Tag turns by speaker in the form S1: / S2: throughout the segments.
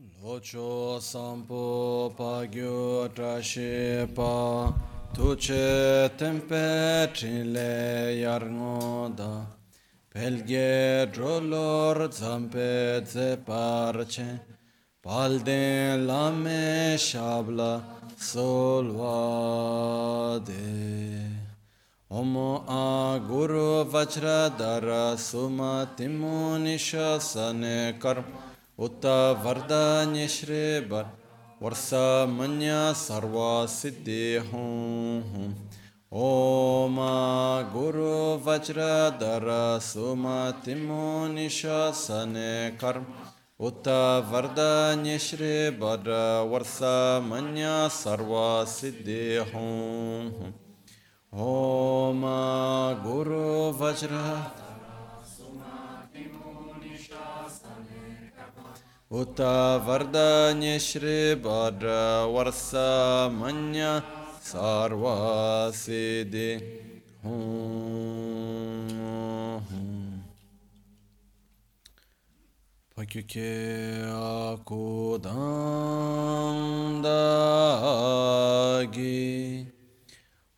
S1: Locho sampo pagyo trashepa tuche tempe trile yarngoda pelge drolor zampe zeparche palde lame shabla solvade omo a guru ओम आ गुरु वज्रधर सुमतिमुनिशने कर्म Uta Vardanya Shrebar Varsa Manya Sarva Siddhi Hum Om Guru Vajradara Sumatimo Nishasane Karma Uta Vardanya Shrebar Varsa Manya Sarva Siddhi Hum Om Guru Vajradara उत वरदान्य श्री भद्र वर्ष मन्य सर्वसिद्धि Pakyuke akudandagi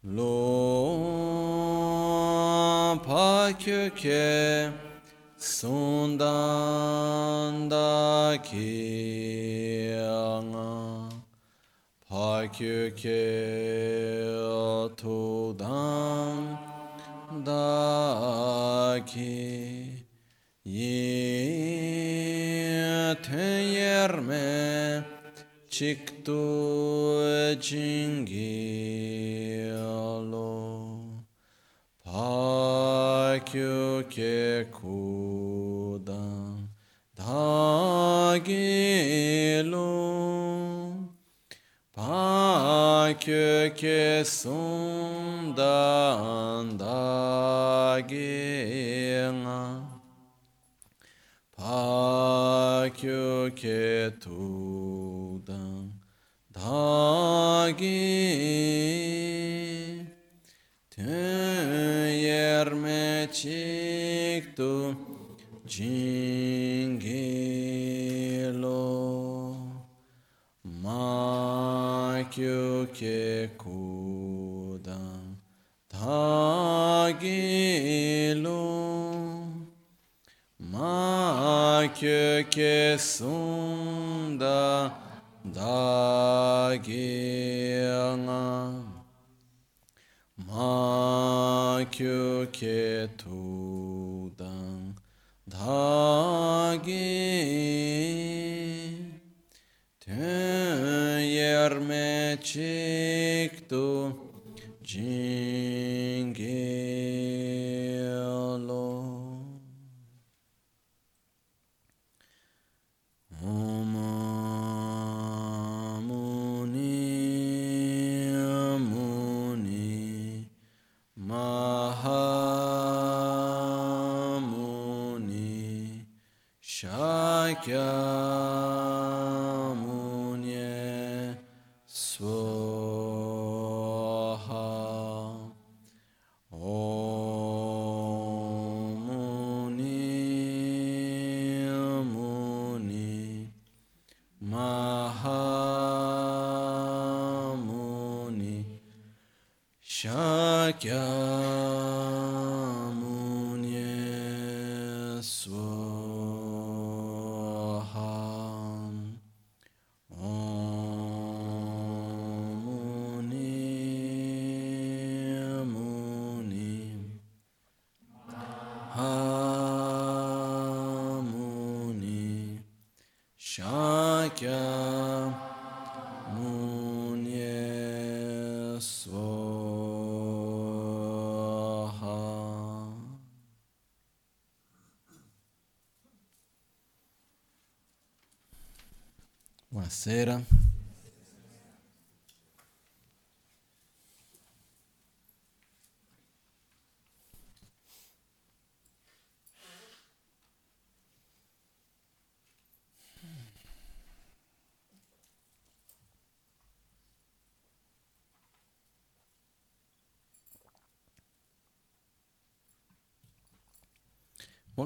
S1: lo pakyuke Sundanda kianga Pakyu ke tudam daki Yeteyerme çıktı cingiyalo Pakyu ke kudam dagelu Pakyu ke sundan dagenga Pakyu ke tudam dagi yerme çıktı cingilo makyu ke kudam tagilo makyu ke sunda dagianga ma kyu ke tu dang dhagi ten yer me chik tu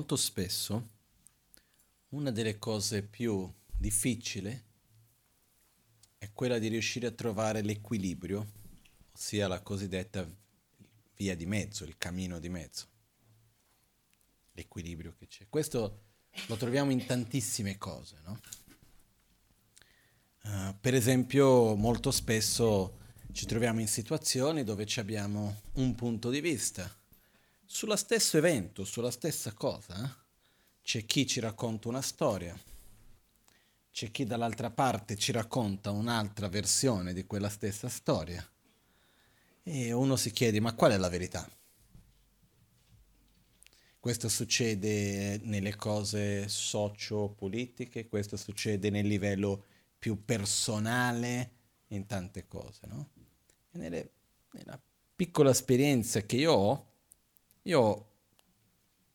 S1: Molto spesso una delle cose più difficile è quella di riuscire a trovare l'equilibrio, ossia la cosiddetta via di mezzo, il cammino di mezzo. L'equilibrio che c'è. Questo lo troviamo in tantissime cose, no? uh, per esempio, molto spesso ci troviamo in situazioni dove abbiamo un punto di vista sullo stesso evento, sulla stessa cosa. Eh? C'è chi ci racconta una storia, c'è chi dall'altra parte ci racconta un'altra versione di quella stessa storia e uno si chiede ma qual è la verità? Questo succede nelle cose socio-politiche, questo succede nel livello più personale, in tante cose, no? E nelle, nella piccola esperienza che io ho, io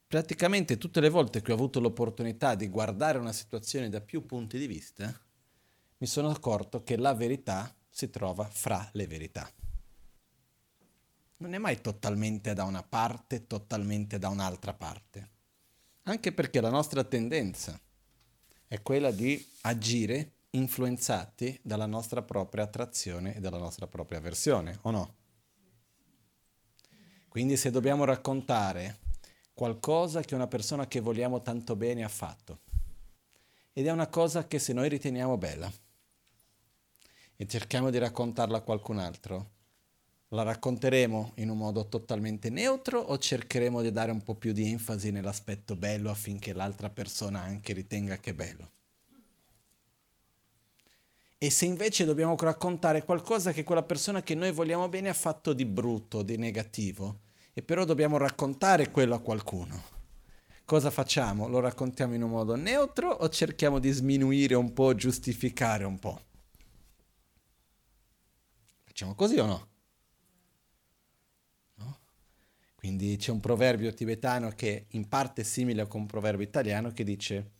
S1: praticamente tutte le volte che ho avuto l'opportunità di guardare una situazione da più punti di vista, mi sono accorto che la verità si trova fra le verità non è mai totalmente da una parte, totalmente da un'altra parte. Anche perché la nostra tendenza è quella di agire influenzati dalla nostra propria attrazione e dalla nostra propria avversione, o no? Quindi se dobbiamo raccontare qualcosa che una persona che vogliamo tanto bene ha fatto, ed è una cosa che se noi riteniamo bella, e cerchiamo di raccontarla a qualcun altro, la racconteremo in un modo totalmente neutro o cercheremo di dare un po' più di enfasi nell'aspetto bello affinché l'altra persona anche ritenga che è bello? E se invece dobbiamo raccontare qualcosa che quella persona che noi vogliamo bene ha fatto di brutto, di negativo, e però dobbiamo raccontare quello a qualcuno, cosa facciamo? Lo raccontiamo in un modo neutro o cerchiamo di sminuire un po', giustificare un po'? Facciamo così o no? Quindi c'è un proverbio tibetano che in parte è simile a un proverbio italiano che dice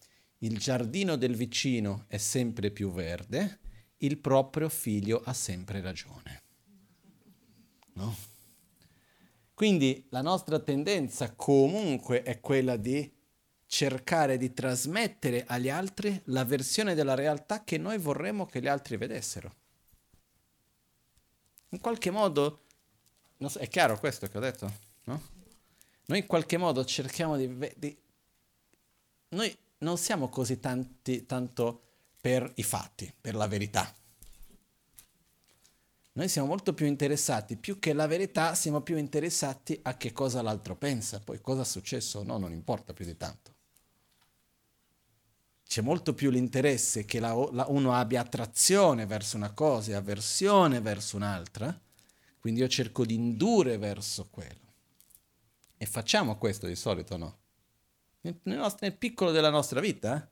S1: il giardino del vicino è sempre più verde, il proprio figlio ha sempre ragione. No? Quindi la nostra tendenza comunque è quella di cercare di trasmettere agli altri la versione della realtà che noi vorremmo che gli altri vedessero. In qualche modo, so, è chiaro questo che ho detto? No? Noi in qualche modo cerchiamo di, di... Noi non siamo così tanti, tanto per i fatti, per la verità. Noi siamo molto più interessati, più che la verità, siamo più interessati a che cosa l'altro pensa, poi cosa è successo o no, non importa più di tanto. C'è molto più l'interesse che la, la, uno abbia attrazione verso una cosa e avversione verso un'altra, quindi io cerco di indurre verso quello. E facciamo questo di solito, no? Nel, nostro, nel piccolo della nostra vita. Eh?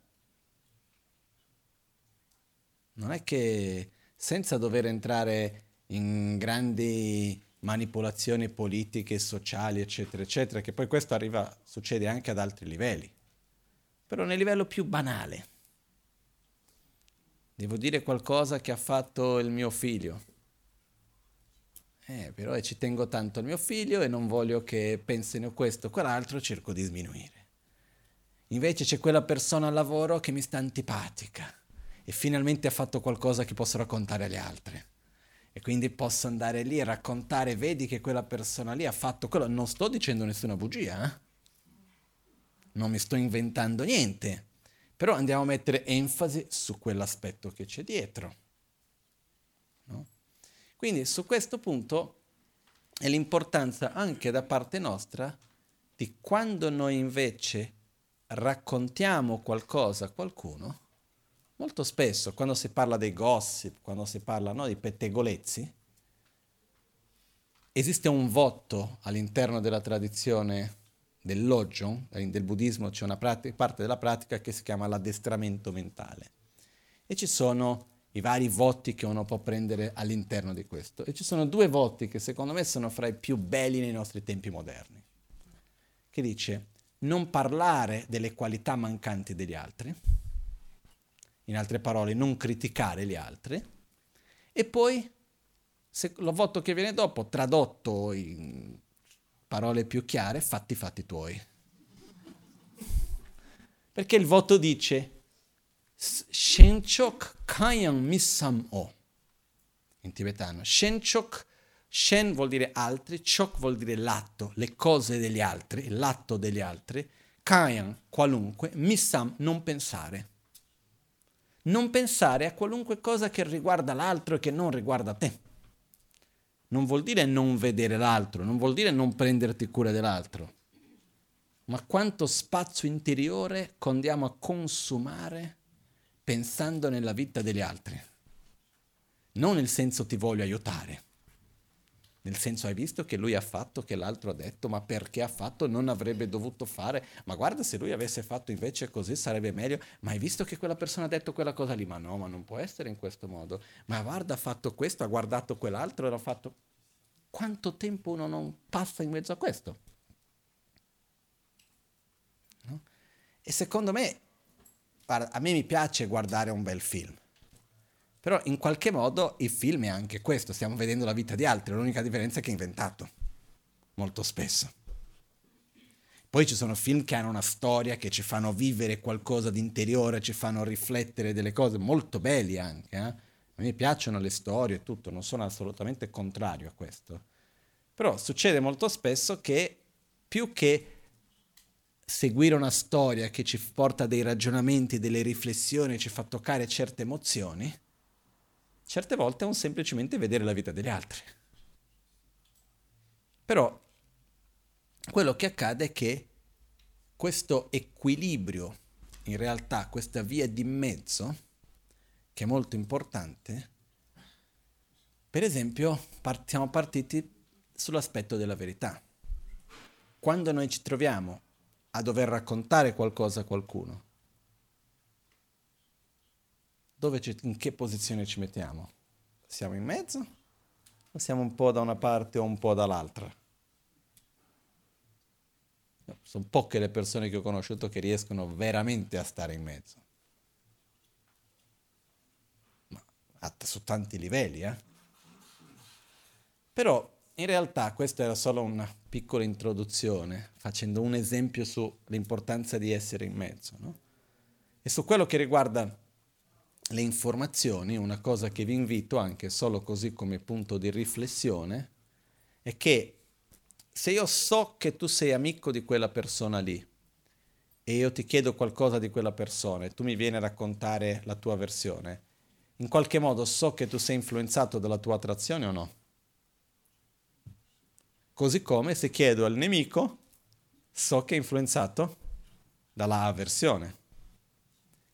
S1: Non è che senza dover entrare in grandi manipolazioni politiche, sociali, eccetera, eccetera, che poi questo arriva, succede anche ad altri livelli. Però nel livello più banale. Devo dire qualcosa che ha fatto il mio figlio. Eh, però ci tengo tanto al mio figlio e non voglio che pensino questo o quell'altro, cerco di sminuire. Invece c'è quella persona al lavoro che mi sta antipatica e finalmente ha fatto qualcosa che posso raccontare agli altri. E quindi posso andare lì e raccontare, vedi che quella persona lì ha fatto quello. Non sto dicendo nessuna bugia, eh? non mi sto inventando niente, però andiamo a mettere enfasi su quell'aspetto che c'è dietro. Quindi su questo punto è l'importanza anche da parte nostra di quando noi invece raccontiamo qualcosa a qualcuno, molto spesso quando si parla dei gossip, quando si parla no, di pettegolezzi, esiste un voto all'interno della tradizione del Lojong, del buddismo c'è una parte della pratica che si chiama l'addestramento mentale e ci sono i vari voti che uno può prendere all'interno di questo. E ci sono due voti che secondo me sono fra i più belli nei nostri tempi moderni, che dice non parlare delle qualità mancanti degli altri, in altre parole non criticare gli altri, e poi se, lo voto che viene dopo, tradotto in parole più chiare, fatti fatti tuoi. Perché il voto dice Shenchok Kayang Missam O. In tibetano. Shenchok, Shen vuol dire altri, Chok vuol dire l'atto, le cose degli altri, l'atto degli altri. Kayang, qualunque, Missam, non pensare. Non pensare a qualunque cosa che riguarda l'altro e che non riguarda te. Non vuol dire non vedere l'altro, non vuol dire non prenderti cura dell'altro ma quanto spazio interiore condiamo a consumare pensando nella vita degli altri. Non nel senso ti voglio aiutare, nel senso hai visto che lui ha fatto, che l'altro ha detto, ma perché ha fatto? Non avrebbe dovuto fare, ma guarda se lui avesse fatto invece così sarebbe meglio, ma hai visto che quella persona ha detto quella cosa lì, ma no, ma non può essere in questo modo, ma guarda ha fatto questo, ha guardato quell'altro e l'ha fatto... Quanto tempo uno non passa in mezzo a questo? E secondo me, a me mi piace guardare un bel film. Però in qualche modo il film è anche questo, stiamo vedendo la vita di altri, l'unica differenza è che è inventato, molto spesso. Poi ci sono film che hanno una storia, che ci fanno vivere qualcosa di interiore, ci fanno riflettere delle cose molto belli anche. Eh? A me piacciono le storie e tutto, non sono assolutamente contrario a questo. Però succede molto spesso che più che seguire una storia che ci porta dei ragionamenti, delle riflessioni, ci fa toccare certe emozioni, certe volte è un semplicemente vedere la vita degli altri. Però quello che accade è che questo equilibrio, in realtà questa via di mezzo, che è molto importante, per esempio siamo partiti sull'aspetto della verità. Quando noi ci troviamo a dover raccontare qualcosa a qualcuno. Dove ci, in che posizione ci mettiamo? Siamo in mezzo o siamo un po' da una parte o un po' dall'altra? Sono poche le persone che ho conosciuto che riescono veramente a stare in mezzo. Ma su tanti livelli, eh? Però in realtà questa era solo una piccola introduzione, facendo un esempio sull'importanza di essere in mezzo. No? E su quello che riguarda le informazioni, una cosa che vi invito anche solo così come punto di riflessione, è che se io so che tu sei amico di quella persona lì e io ti chiedo qualcosa di quella persona e tu mi vieni a raccontare la tua versione, in qualche modo so che tu sei influenzato dalla tua attrazione o no? Così come se chiedo al nemico, so che è influenzato dalla avversione.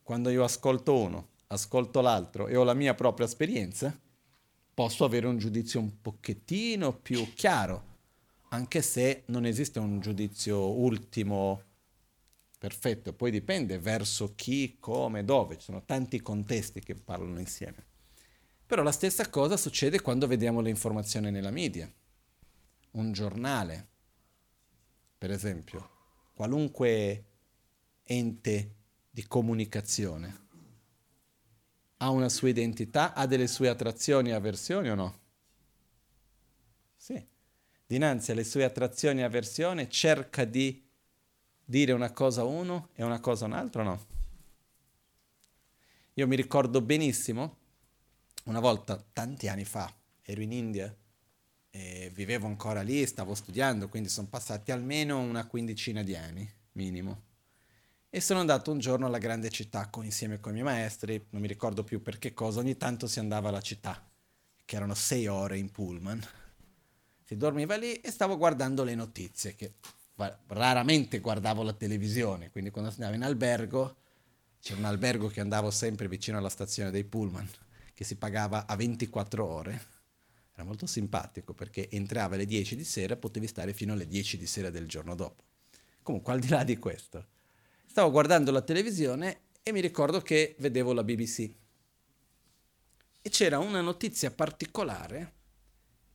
S1: Quando io ascolto uno, ascolto l'altro e ho la mia propria esperienza, posso avere un giudizio un pochettino più chiaro, anche se non esiste un giudizio ultimo perfetto, poi dipende verso chi, come, dove, ci sono tanti contesti che parlano insieme. Però la stessa cosa succede quando vediamo le informazioni nella media. Un giornale, per esempio, qualunque ente di comunicazione, ha una sua identità, ha delle sue attrazioni e avversioni o no? Sì. Dinanzi alle sue attrazioni e avversioni cerca di dire una cosa a uno e una cosa a un altro o no? Io mi ricordo benissimo, una volta, tanti anni fa, ero in India e vivevo ancora lì, stavo studiando, quindi sono passati almeno una quindicina di anni, minimo. E sono andato un giorno alla grande città con, insieme con i miei maestri, non mi ricordo più per che cosa, ogni tanto si andava alla città, che erano sei ore in pullman. Si dormiva lì e stavo guardando le notizie, che raramente guardavo la televisione, quindi quando andavo in albergo, c'era un albergo che andavo sempre vicino alla stazione dei pullman, che si pagava a 24 ore era molto simpatico perché entrava alle 10 di sera, potevi stare fino alle 10 di sera del giorno dopo. Comunque, al di là di questo, stavo guardando la televisione e mi ricordo che vedevo la BBC. E c'era una notizia particolare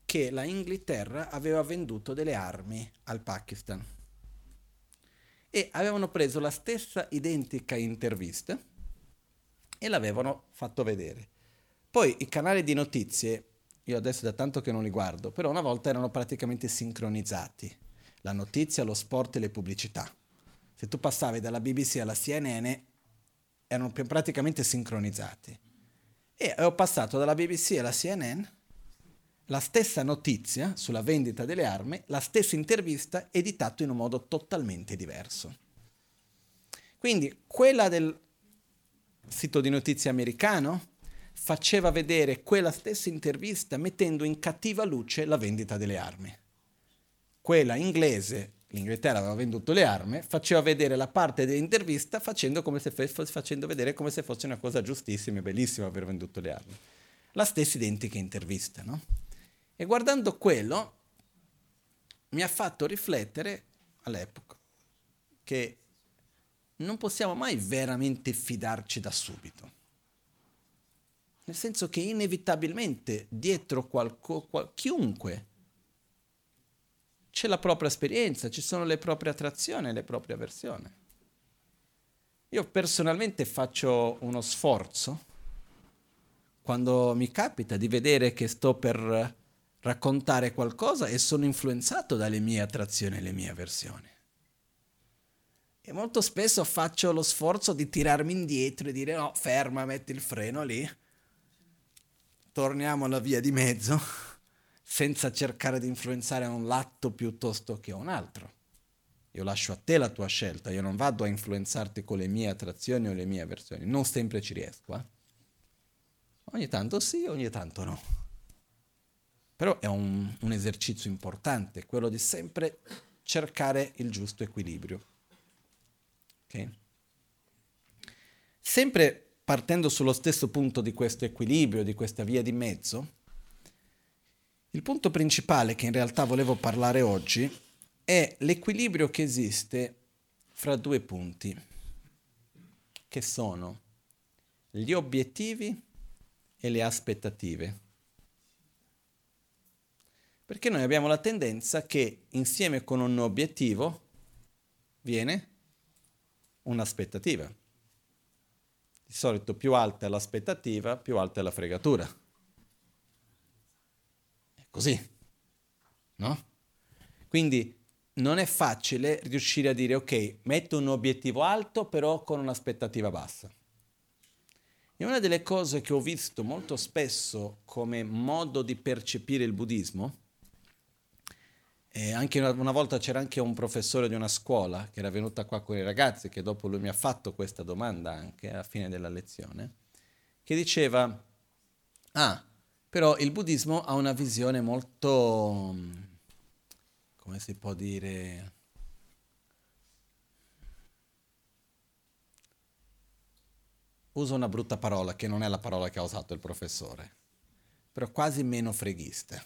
S1: che la Inghilterra aveva venduto delle armi al Pakistan. E avevano preso la stessa identica intervista e l'avevano fatto vedere. Poi i canali di notizie io adesso da tanto che non li guardo, però una volta erano praticamente sincronizzati. La notizia, lo sport e le pubblicità. Se tu passavi dalla BBC alla CNN, erano praticamente sincronizzati. E ho passato dalla BBC alla CNN la stessa notizia sulla vendita delle armi, la stessa intervista editato in un modo totalmente diverso. Quindi quella del sito di notizie americano faceva vedere quella stessa intervista mettendo in cattiva luce la vendita delle armi. Quella inglese, l'Inghilterra aveva venduto le armi, faceva vedere la parte dell'intervista facendo, facendo vedere come se fosse una cosa giustissima e bellissima aver venduto le armi. La stessa identica intervista, no? E guardando quello mi ha fatto riflettere all'epoca che non possiamo mai veramente fidarci da subito. Nel senso che inevitabilmente dietro qualco, qual, chiunque c'è la propria esperienza, ci sono le proprie attrazioni e le proprie avversioni. Io personalmente faccio uno sforzo quando mi capita di vedere che sto per raccontare qualcosa e sono influenzato dalle mie attrazioni e le mie avversioni. E molto spesso faccio lo sforzo di tirarmi indietro e dire no, ferma, metti il freno lì, torniamo alla via di mezzo, senza cercare di influenzare un lato piuttosto che un altro. Io lascio a te la tua scelta, io non vado a influenzarti con le mie attrazioni o le mie avversioni, non sempre ci riesco. Eh? Ogni tanto sì, ogni tanto no. Però è un, un esercizio importante, quello di sempre cercare il giusto equilibrio. Okay? Sempre partendo sullo stesso punto di questo equilibrio, di questa via di mezzo, il punto principale che in realtà volevo parlare oggi è l'equilibrio che esiste fra due punti, che sono gli obiettivi e le aspettative. Perché noi abbiamo la tendenza che insieme con un obiettivo viene un'aspettativa. Di solito più alta è l'aspettativa, più alta è la fregatura. Così, no? Quindi non è facile riuscire a dire ok, metto un obiettivo alto però con un'aspettativa bassa. E una delle cose che ho visto molto spesso come modo di percepire il buddismo e anche una, una, volta c'era anche un professore di una scuola che era venuta qua con i ragazzi, che dopo lui mi ha fatto questa domanda anche alla fine della lezione, che diceva, ah, però il buddismo ha una visione molto, come si può dire, uso una brutta parola che non è la parola che ha usato il professore, però quasi meno freghista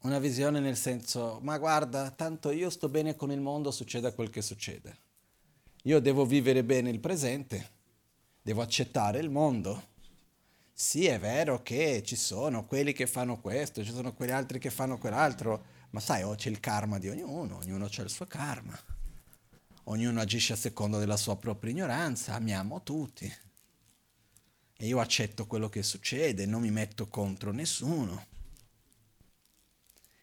S1: una visione nel senso, ma guarda, tanto io sto bene con il mondo, succeda quel che succede. Io devo vivere bene il presente, devo accettare il mondo. Sì, è vero che ci sono quelli che fanno questo, ci sono quegli altri che fanno quell'altro, ma sai, oh, c'è il karma di ognuno, ognuno ha il suo karma. Ognuno agisce a seconda della sua propria ignoranza, amiamo tutti. E io accetto quello che succede, non mi metto contro nessuno.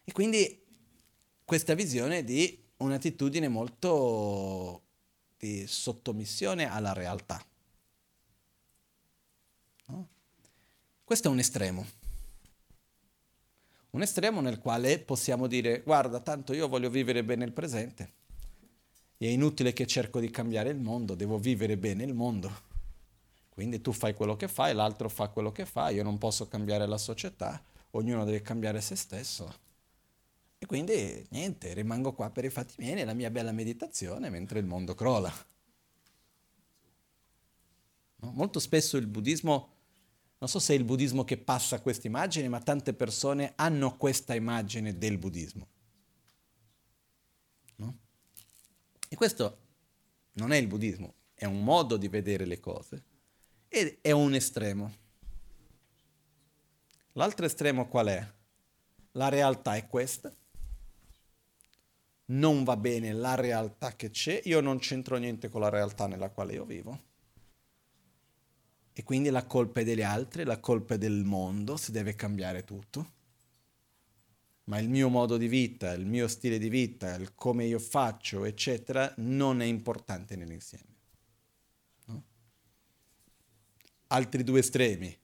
S1: E quindi questa visione di un'attitudine molto di sottomissione alla realtà. Questo è un estremo. Un estremo nel quale possiamo dire guarda, tanto io voglio vivere bene il presente. E è inutile che cerco di cambiare il mondo, devo vivere bene il mondo. Quindi tu fai quello che fai, l'altro fa quello che fa, io non posso cambiare la società, ognuno deve cambiare se stesso. E quindi niente, rimango qua per i fatti miei nella mia bella meditazione mentre il mondo crolla. No? Molto spesso il buddismo, non so se è il buddismo che passa questa immagine, ma tante persone hanno questa immagine del buddismo. No? E questo non è il buddismo, è un modo di vedere le cose ed è un estremo. L'altro estremo qual è? La realtà è questa non va bene la realtà che c'è, io non c'entro niente con la realtà nella quale io vivo. E quindi la colpa è degli altri, la colpa è del mondo, si deve cambiare tutto. Ma il mio modo di vita, il mio stile di vita, il come io faccio, eccetera, non è importante nell'insieme. altri due estremi.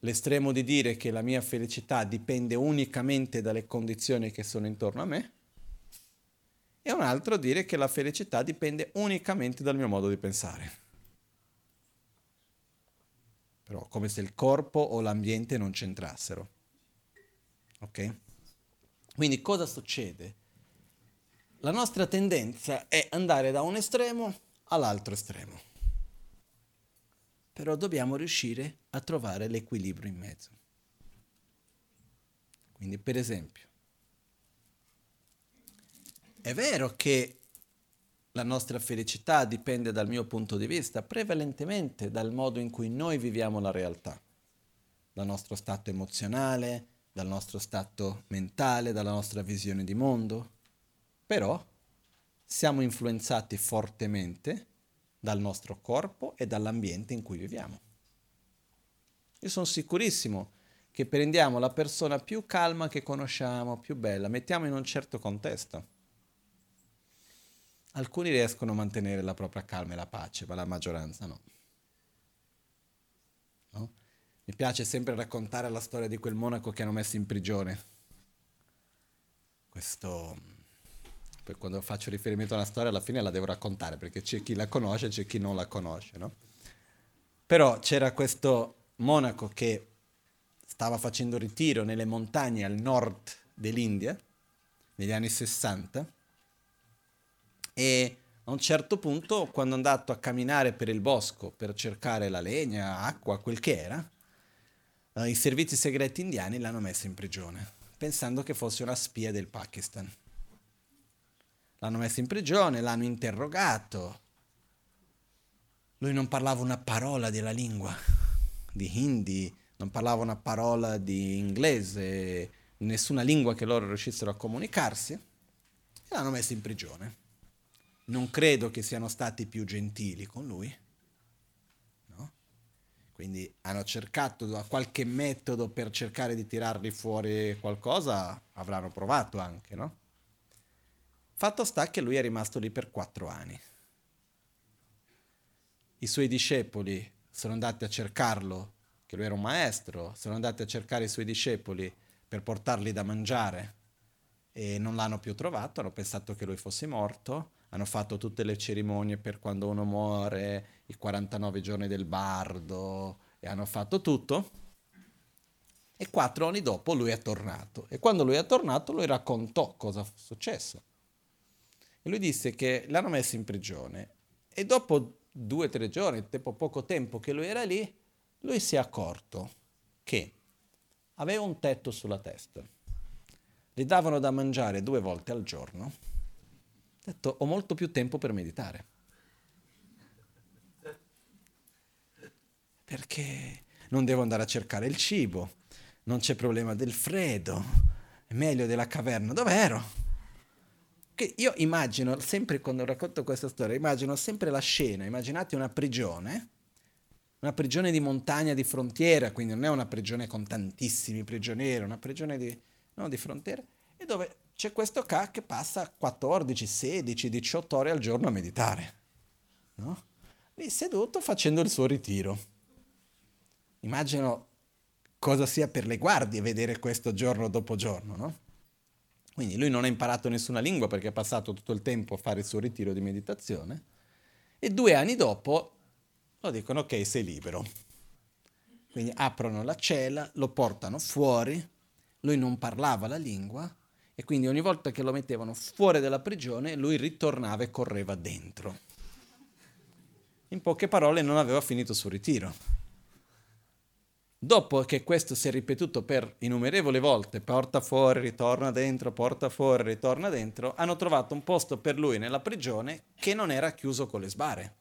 S1: L'estremo di dire che la mia felicità dipende unicamente dalle condizioni che sono intorno a me e un altro dire che la felicità dipende unicamente dal mio modo di pensare. Però come se il corpo o l'ambiente non c'entrassero. Ok? Quindi cosa succede? La nostra tendenza è andare da un estremo all'altro estremo. Però dobbiamo riuscire a trovare l'equilibrio in mezzo. Quindi per esempio, è vero che la nostra felicità dipende dal mio punto di vista prevalentemente dal modo in cui noi viviamo la realtà, dal nostro stato emozionale, dal nostro stato mentale, dalla nostra visione di mondo, però siamo influenzati fortemente dal nostro corpo e dall'ambiente in cui viviamo. Io sono sicurissimo che prendiamo la persona più calma che conosciamo, più bella, mettiamo in un certo contesto. Alcuni riescono a mantenere la propria calma e la pace, ma la maggioranza no. no? Mi piace sempre raccontare la storia di quel monaco che hanno messo in prigione. Questo poi quando faccio riferimento alla storia alla fine la devo raccontare perché c'è chi la conosce e c'è chi non la conosce, no? Però c'era questo monaco che stava facendo ritiro nelle montagne al nord dell'India negli anni 60 e a un certo punto quando è andato a camminare per il bosco per cercare la legna, acqua, quel che era, eh, i servizi segreti indiani l'hanno messo in prigione pensando che fosse una spia del Pakistan. L'hanno messo in prigione, l'hanno interrogato. Lui non parlava una parola della lingua, di hindi, non parlava una parola di inglese, nessuna lingua che loro riuscissero a comunicarsi, e l'hanno messo in prigione. Non credo che siano stati più gentili con lui. Quindi hanno cercato qualche metodo per cercare di tirargli fuori qualcosa, avranno provato anche, no? Fatto sta che lui è rimasto lì per quattro anni. I suoi discepoli sono andati a cercarlo, che lui era un maestro, sono andati a cercare i suoi discepoli per portarli da mangiare e non l'hanno più trovato, hanno pensato che lui fosse morto, hanno fatto tutte le cerimonie per quando uno muore, i 49 giorni del bardo, e hanno fatto tutto. E quattro anni dopo lui è tornato. E quando lui è tornato lui raccontò cosa fu successo. E lui disse che l'hanno messo in prigione e dopo due o tre giorni, dopo poco tempo che lui era lì, lui si è accorto che aveva un tetto sulla testa. Gli davano da mangiare due volte al giorno. Ha detto, ho molto più tempo per meditare. Perché non devo andare a cercare il cibo, non c'è problema del freddo, è meglio della caverna. Dove ero? Che io immagino, sempre quando racconto questa storia, immagino sempre la scena, immaginate una prigione, una prigione di montagna di frontiera, quindi non è una prigione con tantissimi prigionieri, una prigione di, no, di frontiera, e dove c'è questo ca che passa 14, 16, 18 ore al giorno a meditare, no? Lì seduto facendo il suo ritiro. Immagino cosa sia per le guardie vedere questo giorno dopo giorno, no? Quindi lui non ha imparato nessuna lingua perché ha passato tutto il tempo a fare il suo ritiro di meditazione e due anni dopo lo dicono ok, sei libero. Quindi aprono la cella, lo portano fuori, lui non parlava la lingua e quindi ogni volta che lo mettevano fuori dalla prigione lui ritornava e correva dentro. In poche parole non aveva finito il suo ritiro. Dopo che questo si è ripetuto per innumerevoli volte, porta fuori, ritorna dentro, porta fuori, ritorna dentro, hanno trovato un posto per lui nella prigione che non era chiuso con le sbarre,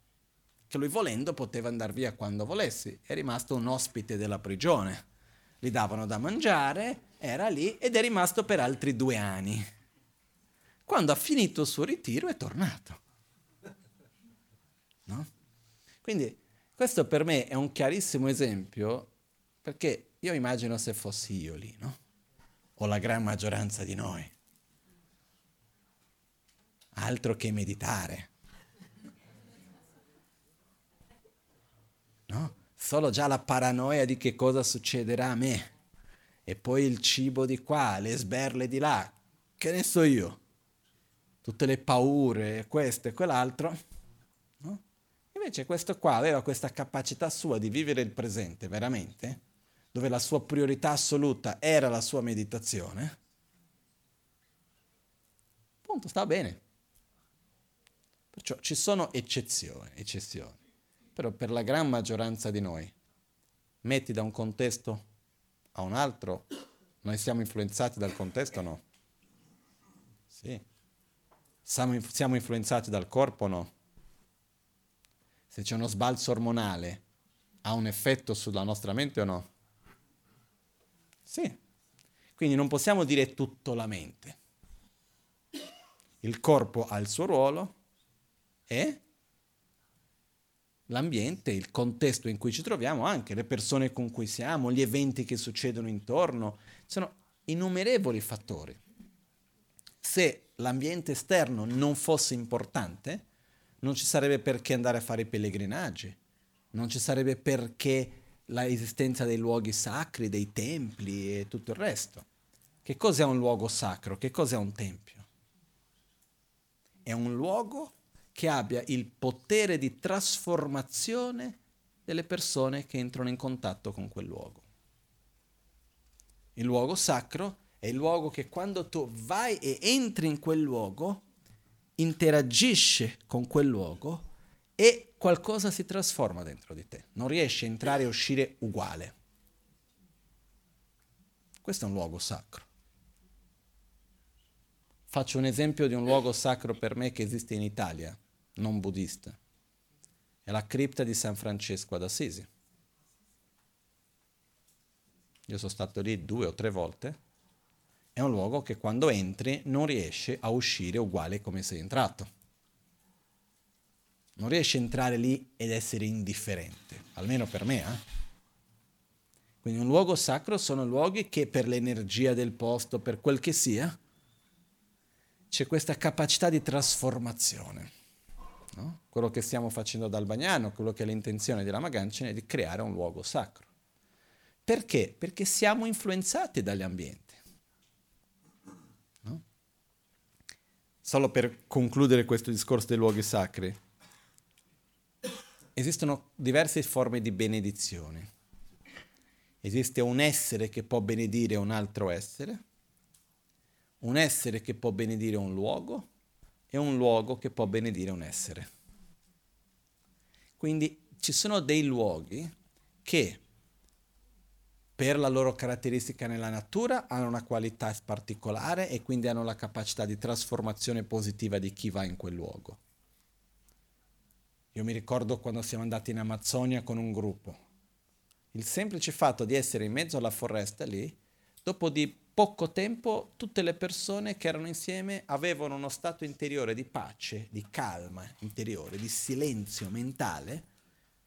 S1: che lui volendo poteva andare via quando volessi, è rimasto un ospite della prigione. Gli davano da mangiare, era lì ed è rimasto per altri due anni. Quando ha finito il suo ritiro è tornato. No? Quindi questo per me è un chiarissimo esempio perché io immagino se fossi io lì, no? O la gran maggioranza di noi. Altro che meditare. No? solo già la paranoia di che cosa succederà a me. E poi il cibo di qua, le sberle di là, che ne so io. Tutte le paure, questo e quell'altro. No? Invece questo qua aveva questa capacità sua di vivere il presente veramente, dove la sua priorità assoluta era la sua meditazione. Punto, sta bene. Perciò ci sono eccezioni, eccezioni. Però per la gran maggioranza di noi, metti da un contesto a un altro, noi siamo influenzati dal contesto o no? Sì. Siamo, siamo influenzati dal corpo o no? Se c'è uno sbalzo ormonale, ha un effetto sulla nostra mente o no? Sì. Quindi non possiamo dire tutto la mente. Il corpo ha il suo ruolo e l'ambiente, il contesto in cui ci troviamo, anche le persone con cui siamo, gli eventi che succedono intorno, sono innumerevoli fattori. Se l'ambiente esterno non fosse importante, non ci sarebbe perché andare a fare i pellegrinaggi, non ci sarebbe perché l'esistenza dei luoghi sacri, dei templi e tutto il resto. Che cos'è un luogo sacro? Che cos'è un tempio? È un luogo che abbia il potere di trasformazione delle persone che entrano in contatto con quel luogo. Il luogo sacro è il luogo che quando tu vai e entri in quel luogo, interagisce con quel luogo e qualcosa si trasforma dentro di te. Non riesci a entrare e uscire uguale. Questo è un luogo sacro. Faccio un esempio di un luogo sacro per me che esiste in Italia, non buddista. È la cripta di San Francesco ad Assisi. Io sono stato lì due o tre volte. È un luogo che quando entri non riesce a uscire uguale come sei entrato. Non riesci a entrare lì ed essere indifferente, almeno per me. Eh? Quindi un luogo sacro sono luoghi che per l'energia del posto, per quel che sia, c'è questa capacità di trasformazione. No? Quello che stiamo facendo ad Albagnano, quello che è l'intenzione di Ramagancin è di creare un luogo sacro. Perché? Perché siamo influenzati dagli ambienti. No? Solo per concludere questo discorso dei luoghi sacri, esistono diverse forme di benedizione. Esiste un essere che può benedire un altro essere, un essere che può benedire un luogo e un luogo che può benedire un essere. Quindi ci sono dei luoghi che per la loro caratteristica nella natura hanno una qualità particolare e quindi hanno la capacità di trasformazione positiva di chi va in quel luogo. Io mi ricordo quando siamo andati in Amazzonia con un gruppo. Il semplice fatto di essere in mezzo alla foresta lì, dopo di poco tempo tutte le persone che erano insieme avevano uno stato interiore di pace, di calma interiore, di silenzio mentale,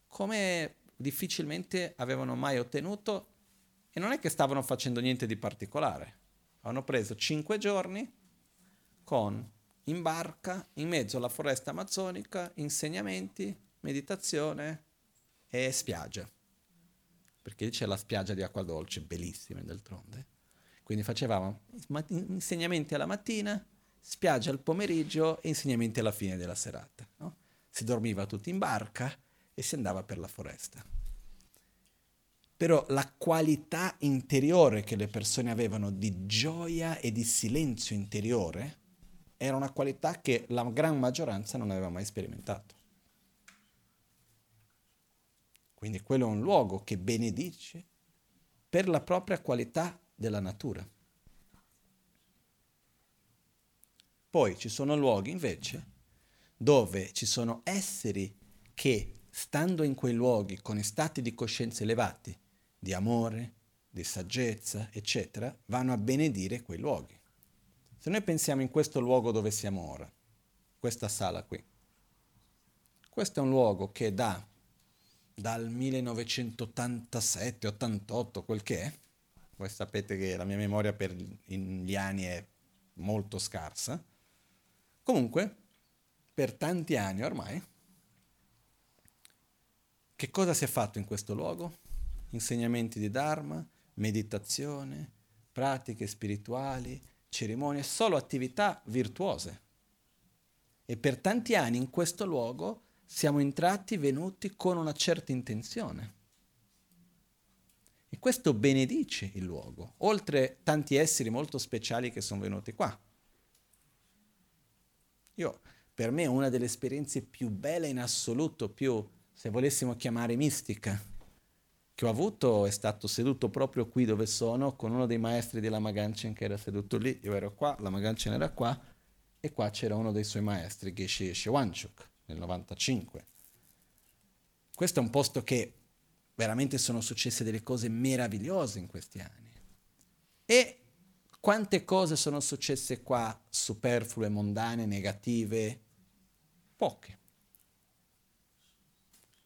S1: come difficilmente avevano mai ottenuto e non è che stavano facendo niente di particolare. Hanno preso cinque giorni con in barca, in mezzo alla foresta amazzonica, insegnamenti, meditazione e spiaggia. Perché c'è la spiaggia di acqua dolce, bellissima d'altronde. Quindi facevamo insegnamenti alla mattina, spiaggia al pomeriggio e insegnamenti alla fine della serata. No? Si dormiva tutti in barca e si andava per la foresta. Però la qualità interiore che le persone avevano di gioia e di silenzio interiore era una qualità che la gran maggioranza non aveva mai sperimentato. Quindi quello è un luogo che benedice per la propria qualità della natura. Poi ci sono luoghi invece dove ci sono esseri che, stando in quei luoghi con stati di coscienza elevati, di amore, di saggezza, eccetera, vanno a benedire quei luoghi. Se noi pensiamo in questo luogo dove siamo ora, questa sala qui, questo è un luogo che da dal 1987-88, quel che è, voi sapete che la mia memoria per gli anni è molto scarsa. Comunque, per tanti anni ormai, Che cosa si è fatto in questo luogo? Insegnamenti di Dharma, meditazione, pratiche spirituali, cerimonie, solo attività virtuose. E per tanti anni in questo luogo siamo entrati, venuti con una certa intenzione. E questo benedice il luogo, oltre tanti esseri molto speciali che sono venuti qua. Io, per me, una delle esperienze più belle in assoluto, più, se volessimo chiamare mistica, che ho avuto è stato seduto proprio qui dove sono, con uno dei maestri della Maganchen che era seduto lì, io ero qua, la Maganchen era qua, e qua c'era uno dei suoi maestri, Geshe Shewanchuk, nel 95. Questo è un posto che veramente sono successe delle cose meravigliose in questi anni. E quante cose sono successe qua, superflue, mondane, negative? Poche.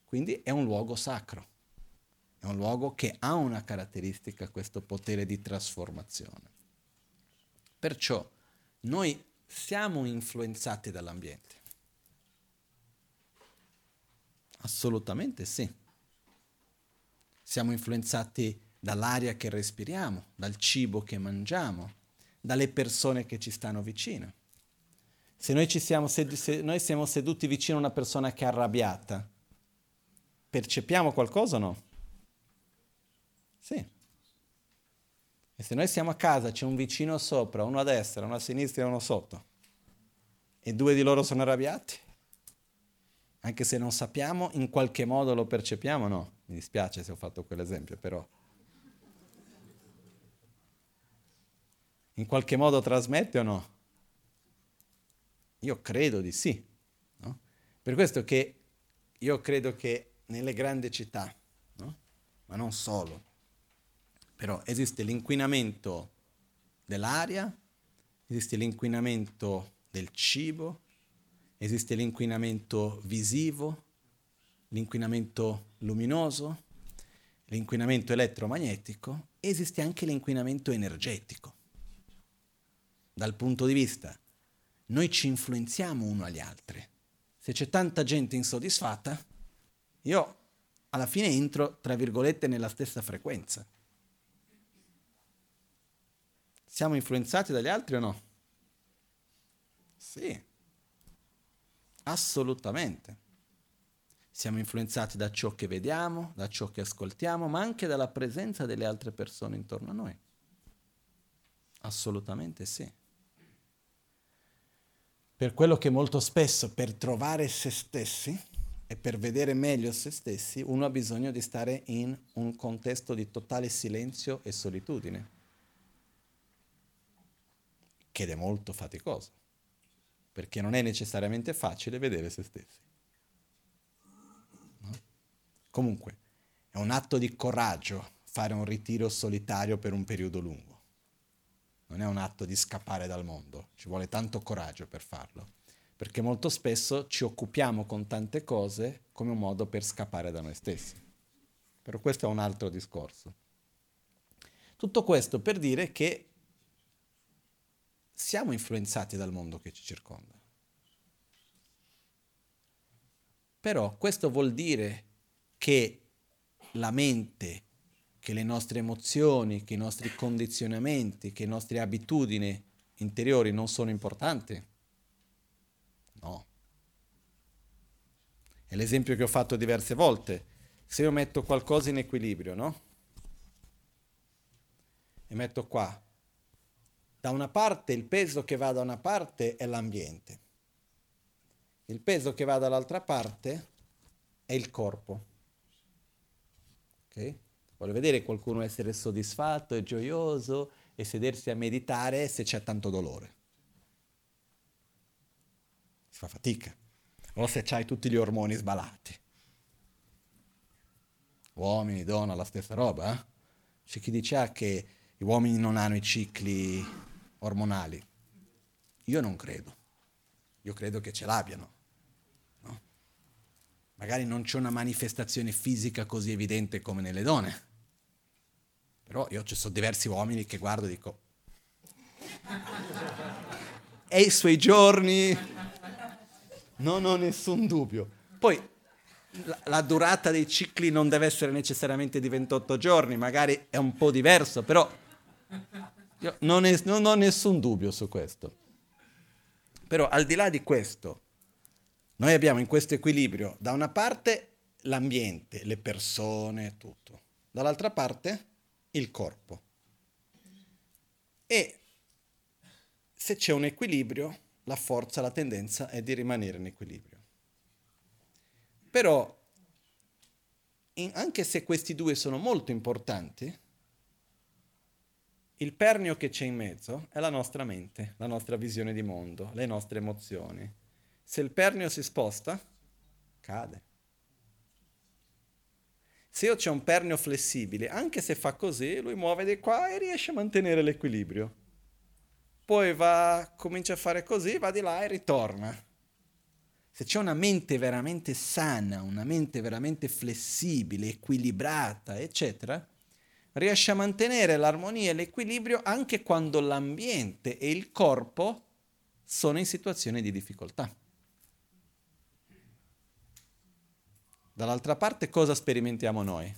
S1: Quindi è un luogo sacro, è un luogo che ha una caratteristica, questo potere di trasformazione. Perciò noi siamo influenzati dall'ambiente. Assolutamente sì. Siamo influenzati dall'aria che respiriamo, dal cibo che mangiamo, dalle persone che ci stanno vicino. Se noi, siamo sed- se noi siamo seduti vicino a una persona che è arrabbiata, percepiamo qualcosa o no? Sì. E se noi siamo a casa, c'è un vicino sopra, uno a destra, uno a sinistra e uno sotto, e due di loro sono arrabbiati, anche se non sappiamo, in qualche modo lo percepiamo, no? Mi dispiace se ho fatto quell'esempio, però in qualche modo trasmette o no? Io credo di sì. No? Per questo che io credo che nelle grandi città, no? ma non solo, però esiste l'inquinamento dell'aria, esiste l'inquinamento del cibo, Esiste l'inquinamento visivo, l'inquinamento luminoso, l'inquinamento elettromagnetico, esiste anche l'inquinamento energetico. Dal punto di vista, noi ci influenziamo uno agli altri. Se c'è tanta gente insoddisfatta, io alla fine entro, tra virgolette, nella stessa frequenza. Siamo influenzati dagli altri o no? Sì. Assolutamente. Siamo influenzati da ciò che vediamo, da ciò che ascoltiamo, ma anche dalla presenza delle altre persone intorno a noi. Assolutamente sì. Per quello che molto spesso per trovare se stessi e per vedere meglio se stessi, uno ha bisogno di stare in un contesto di totale silenzio e solitudine, che è molto faticoso perché non è necessariamente facile vedere se stessi. Comunque, è un atto di coraggio fare un ritiro solitario per un periodo lungo. Non è un atto di scappare dal mondo, ci vuole tanto coraggio per farlo, perché molto spesso ci occupiamo con tante cose come un modo per scappare da noi stessi. Però questo è un altro discorso. Tutto questo per dire che siamo influenzati dal mondo che ci circonda. Però questo vuol dire che la mente, che le nostre emozioni, che i nostri condizionamenti, che le nostre abitudini interiori non sono importanti? No. È l'esempio che ho fatto diverse volte. Se io metto qualcosa in equilibrio, no? E metto qua, da una parte il peso che va da una parte è l'ambiente, il peso che va dall'altra parte è il corpo. Ok? Voglio vedere qualcuno essere soddisfatto e gioioso e sedersi a meditare se c'è tanto dolore. Si fa fatica. O se c'hai tutti gli ormoni sbalati. Uomini, donna, la stessa roba. Eh? C'è chi dice ah, che gli uomini non hanno i cicli ormonali. Io non credo. Io credo che ce l'abbiano. Magari non c'è una manifestazione fisica così evidente come nelle donne. Però io ci sono diversi uomini che guardo e dico... e i suoi giorni... Non ho nessun dubbio. Poi la, la durata dei cicli non deve essere necessariamente di 28 giorni, magari è un po' diverso, però non, è, non ho nessun dubbio su questo. Però al di là di questo, noi abbiamo in questo equilibrio da una parte l'ambiente, le persone, tutto, dall'altra parte il corpo. E se c'è un equilibrio, la forza, la tendenza è di rimanere in equilibrio. Però, in, anche se questi due sono molto importanti, il pernio che c'è in mezzo è la nostra mente, la nostra visione di mondo, le nostre emozioni. Se il pernio si sposta, cade. Se io c'è un pernio flessibile, anche se fa così, lui muove di qua e riesce a mantenere l'equilibrio. Poi va, comincia a fare così, va di là e ritorna. Se c'è una mente veramente sana, una mente veramente flessibile, equilibrata, eccetera, riesce a mantenere l'armonia e l'equilibrio anche quando l'ambiente e il corpo sono in situazioni di difficoltà. Dall'altra parte cosa sperimentiamo noi?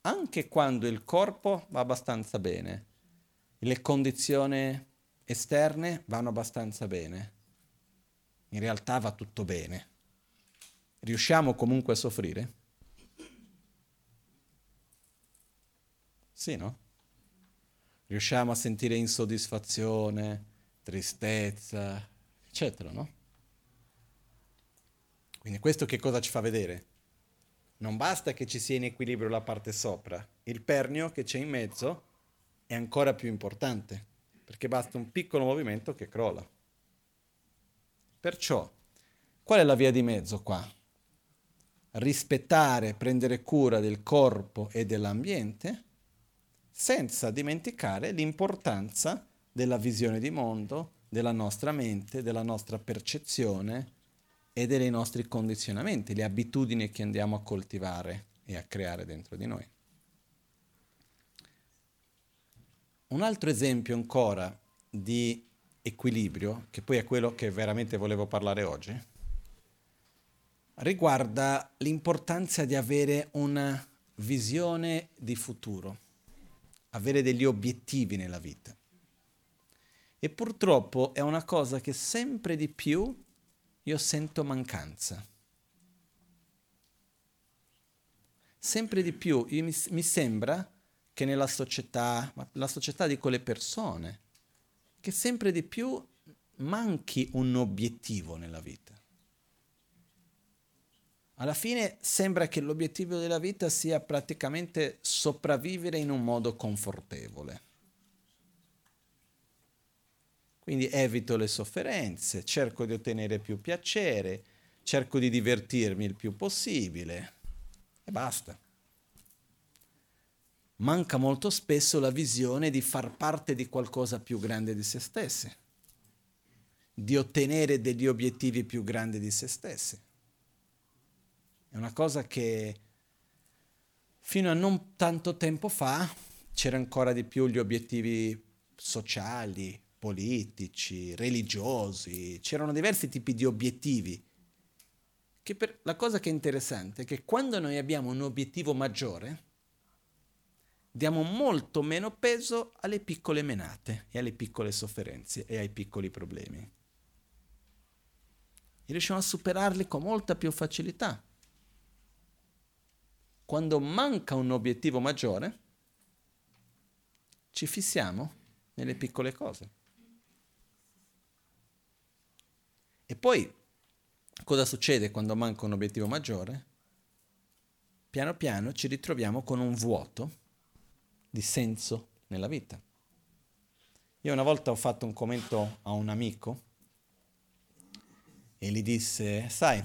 S1: Anche quando il corpo va abbastanza bene, le condizioni esterne vanno abbastanza bene, in realtà va tutto bene. Riusciamo comunque a soffrire? Sì, no? Riusciamo a sentire insoddisfazione, tristezza, eccetera, no? Quindi questo che cosa ci fa vedere? Non basta che ci sia in equilibrio la parte sopra, il pernio che c'è in mezzo è ancora più importante, perché basta un piccolo movimento che crolla. Perciò, qual è la via di mezzo qua? Rispettare, prendere cura del corpo e dell'ambiente senza dimenticare l'importanza della visione di mondo, della nostra mente, della nostra percezione e dei nostri condizionamenti, le abitudini che andiamo a coltivare e a creare dentro di noi. Un altro esempio ancora di equilibrio, che poi è quello che veramente volevo parlare oggi, riguarda l'importanza di avere una visione di futuro avere degli obiettivi nella vita. E purtroppo è una cosa che sempre di più io sento mancanza. Sempre di più mi, sembra che nella società, ma la società dico le persone, che sempre di più manchi un obiettivo nella vita. Alla fine sembra che l'obiettivo della vita sia praticamente sopravvivere in un modo confortevole. Quindi evito le sofferenze, cerco di ottenere più piacere, cerco di divertirmi il più possibile e basta. Manca molto spesso la visione di far parte di qualcosa più grande di se stessi, di ottenere degli obiettivi più grandi di se stessi. È una cosa che fino a non tanto tempo fa c'era ancora di più gli obiettivi sociali, politici, religiosi, c'erano diversi tipi di obiettivi. Per, la cosa che è interessante è che quando noi abbiamo un obiettivo maggiore, diamo molto meno peso alle piccole menate e alle piccole sofferenze e ai piccoli problemi. E riusciamo a superarli con molta più facilità quando manca un obiettivo maggiore, ci fissiamo nelle piccole cose. E poi cosa succede quando manca un obiettivo maggiore? Piano piano ci ritroviamo con un vuoto di senso nella vita. Io una volta ho fatto un commento a un amico e gli disse, sai,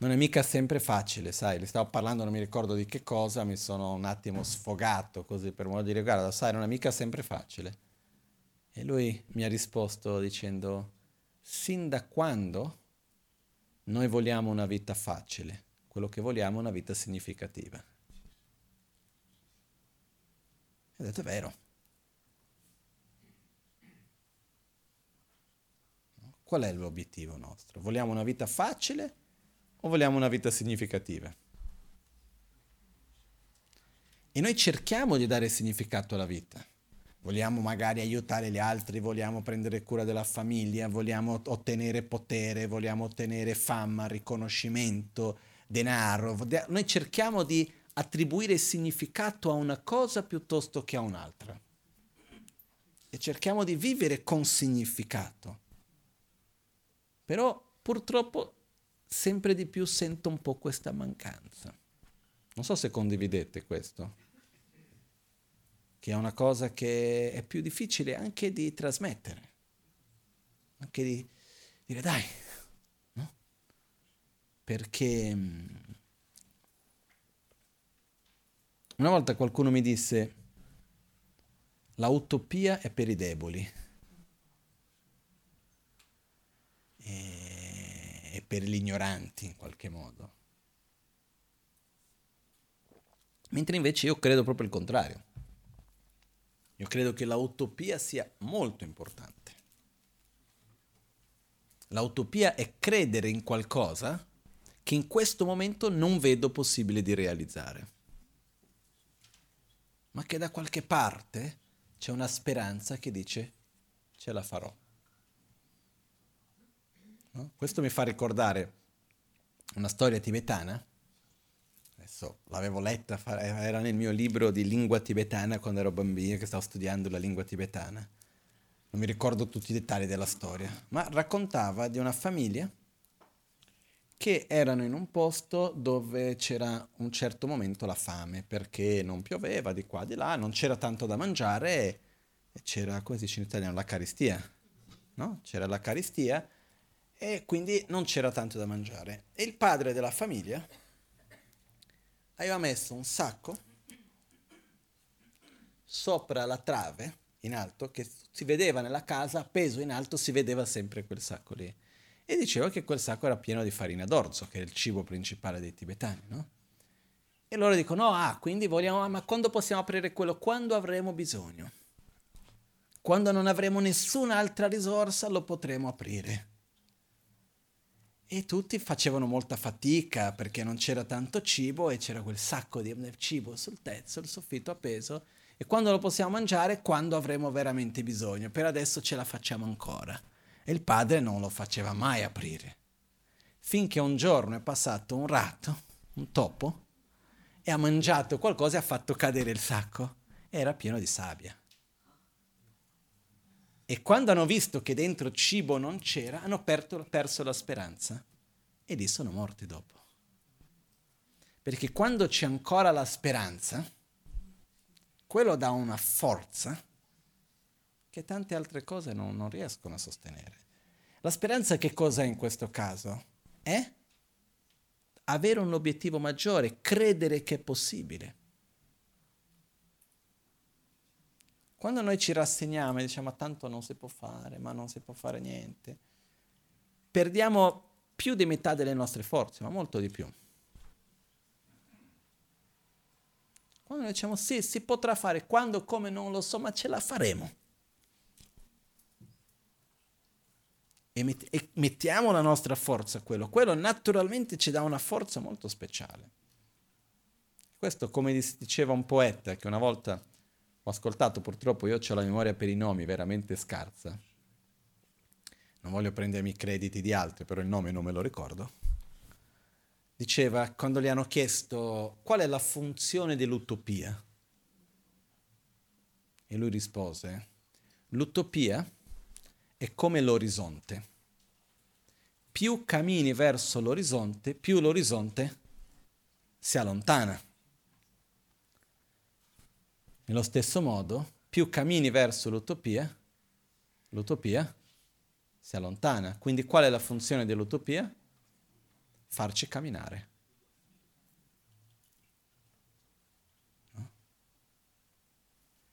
S1: non è mica sempre facile, sai, le stavo parlando, non mi ricordo di che cosa, mi sono un attimo sfogato così per modo di dire, guarda, sai, non è mica sempre facile. E lui mi ha risposto dicendo, sin da quando noi vogliamo una vita facile, quello che vogliamo è una vita significativa. E detto, è vero. Qual è l'obiettivo nostro? Vogliamo una vita facile? o vogliamo una vita significativa? E noi cerchiamo di dare significato alla vita. Vogliamo magari aiutare gli altri, vogliamo prendere cura della famiglia, vogliamo ottenere potere, vogliamo ottenere fama, riconoscimento, denaro. Noi cerchiamo di attribuire significato a una cosa piuttosto che a un'altra. E cerchiamo di vivere con significato. Però purtroppo sempre di più sento un po' questa mancanza. Non so se condividete questo che è una cosa che è più difficile anche di trasmettere, anche di dire dai, no? Perché mm, una volta qualcuno mi disse la utopia è per i deboli e, e per gli ignoranti in qualche modo. Mentre invece io credo proprio il contrario. Io credo che l'utopia sia molto importante. L'utopia è credere in qualcosa che in questo momento non vedo possibile di realizzare, ma che da qualche parte c'è una speranza che dice ce la farò. No? Questo mi fa ricordare una storia tibetana adesso l'avevo letta, era nel mio libro di lingua tibetana quando ero bambino, che stavo studiando la lingua tibetana. Non mi ricordo tutti i dettagli della storia, ma raccontava di una famiglia che erano in un posto dove c'era un certo momento la fame, perché non pioveva di qua di là, non c'era tanto da mangiare e c'era, come si dice in italiano, la caristia, no? C'era la caristia e quindi non c'era tanto da mangiare. E il padre della famiglia aveva messo un sacco sopra la trave in alto che si vedeva nella casa, appeso in alto si vedeva sempre quel sacco lì. E diceva che quel sacco era pieno di farina d'orzo, che è il cibo principale dei tibetani, no? E loro dicono, ah, quindi vogliamo, ma quando possiamo aprire quello? Quando avremo bisogno. Quando non avremo nessun'altra risorsa lo potremo aprire. E tutti facevano molta fatica perché non c'era tanto cibo e c'era quel sacco di cibo sul tetto, sul soffitto appeso. E quando lo possiamo mangiare? Quando avremo veramente bisogno. Per adesso ce la facciamo ancora. E il padre non lo faceva mai aprire. Finché un giorno è passato un ratto, un topo, e ha mangiato qualcosa e ha fatto cadere il sacco. Era pieno di sabbia. E quando hanno visto che dentro cibo non c'era, hanno perto, perso la speranza e lì sono morti dopo. Perché quando c'è ancora la speranza, quello dà una forza che tante altre cose non, non riescono a sostenere. La speranza che cos'è in questo caso? È avere un obiettivo maggiore, credere che è possibile. Quando noi ci rassegniamo e diciamo tanto non si può fare, ma non si può fare niente, perdiamo più di metà delle nostre forze, ma molto di più. Quando noi diciamo sì, si potrà fare, quando, come non lo so, ma ce la faremo. E, met- e mettiamo la nostra forza a quello. Quello naturalmente ci dà una forza molto speciale. Questo, come diceva un poeta che una volta ho ascoltato, purtroppo io ho la memoria per i nomi veramente scarsa. Non voglio prendermi i crediti di altri, però il nome non me lo ricordo. Diceva, quando gli hanno chiesto qual è la funzione dell'utopia, e lui rispose, l'utopia è come l'orizzonte. Più cammini verso l'orizzonte, più l'orizzonte si allontana. Nello stesso modo, più cammini verso l'utopia, l'utopia si allontana. Quindi qual è la funzione dell'utopia? Farci camminare.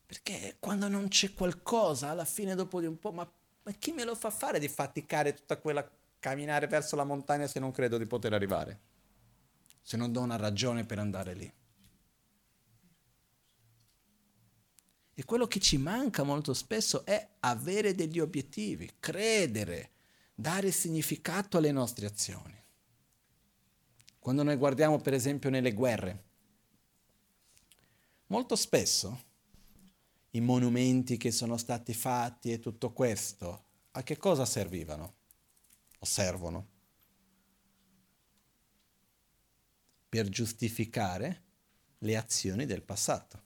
S1: Perché quando non c'è qualcosa, alla fine dopo di un po', ma, ma chi me lo fa fare di faticare tutta quella camminare verso la montagna se non credo di poter arrivare? Se non do una ragione per andare lì. E quello che ci manca molto spesso è avere degli obiettivi, credere, dare significato alle nostre azioni. Quando noi guardiamo per esempio nelle guerre, molto spesso i monumenti che sono stati fatti e tutto questo, a che cosa servivano? O servono? Per giustificare le azioni del passato.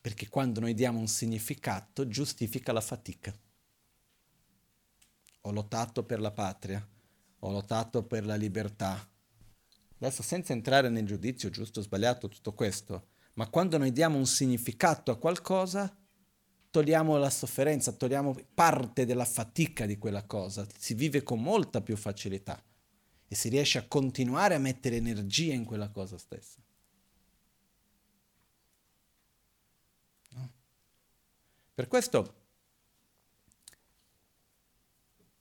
S1: Perché quando noi diamo un significato giustifica la fatica. Ho lottato per la patria, ho lottato per la libertà. Adesso senza entrare nel giudizio giusto o sbagliato, tutto questo, ma quando noi diamo un significato a qualcosa, togliamo la sofferenza, togliamo parte della fatica di quella cosa, si vive con molta più facilità e si riesce a continuare a mettere energia in quella cosa stessa. Per questo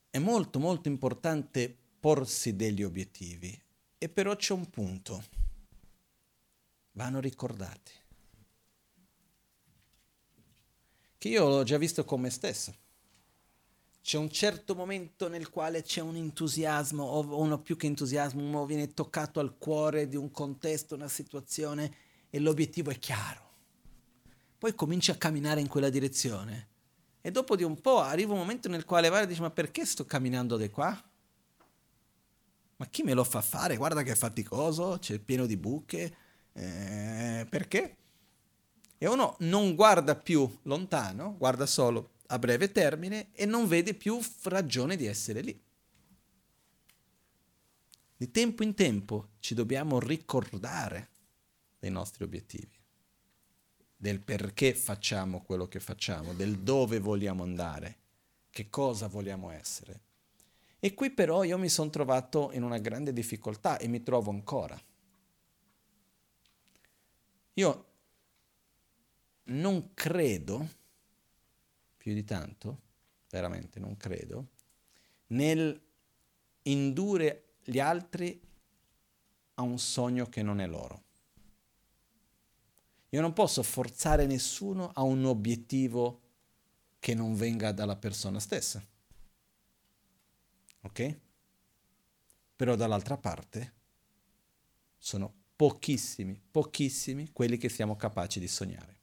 S1: è molto molto importante porsi degli obiettivi. E però c'è un punto, vanno ricordati, che io l'ho già visto con me stesso. C'è un certo momento nel quale c'è un entusiasmo, o uno più che entusiasmo, uno viene toccato al cuore di un contesto, una situazione e l'obiettivo è chiaro. Poi cominci a camminare in quella direzione e dopo di un po' arriva un momento nel quale vai e dici ma perché sto camminando di qua? Ma chi me lo fa fare? Guarda che è faticoso, c'è pieno di buche, eh, perché? E uno non guarda più lontano, guarda solo a breve termine e non vede più ragione di essere lì. Di tempo in tempo ci dobbiamo ricordare dei nostri obiettivi, del perché facciamo quello che facciamo, del dove vogliamo andare, che cosa vogliamo essere. E qui però io mi sono trovato in una grande difficoltà e mi trovo ancora. Io non credo più di tanto, veramente non credo, nel indurre gli altri a un sogno che non è loro. Io non posso forzare nessuno a un obiettivo che non venga dalla persona stessa. Ok? Però dall'altra parte sono pochissimi, pochissimi quelli che siamo capaci di sognare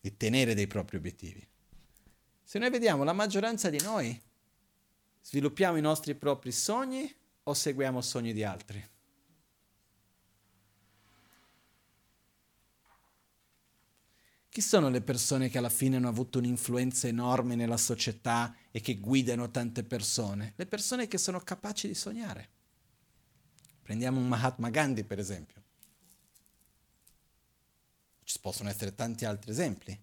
S1: di tenere dei propri obiettivi. Se noi vediamo la maggioranza di noi, sviluppiamo i nostri propri sogni o seguiamo sogni di altri? Chi sono le persone che alla fine hanno avuto un'influenza enorme nella società e che guidano tante persone? Le persone che sono capaci di sognare. Prendiamo un Mahatma Gandhi, per esempio. Ci possono essere tanti altri esempi.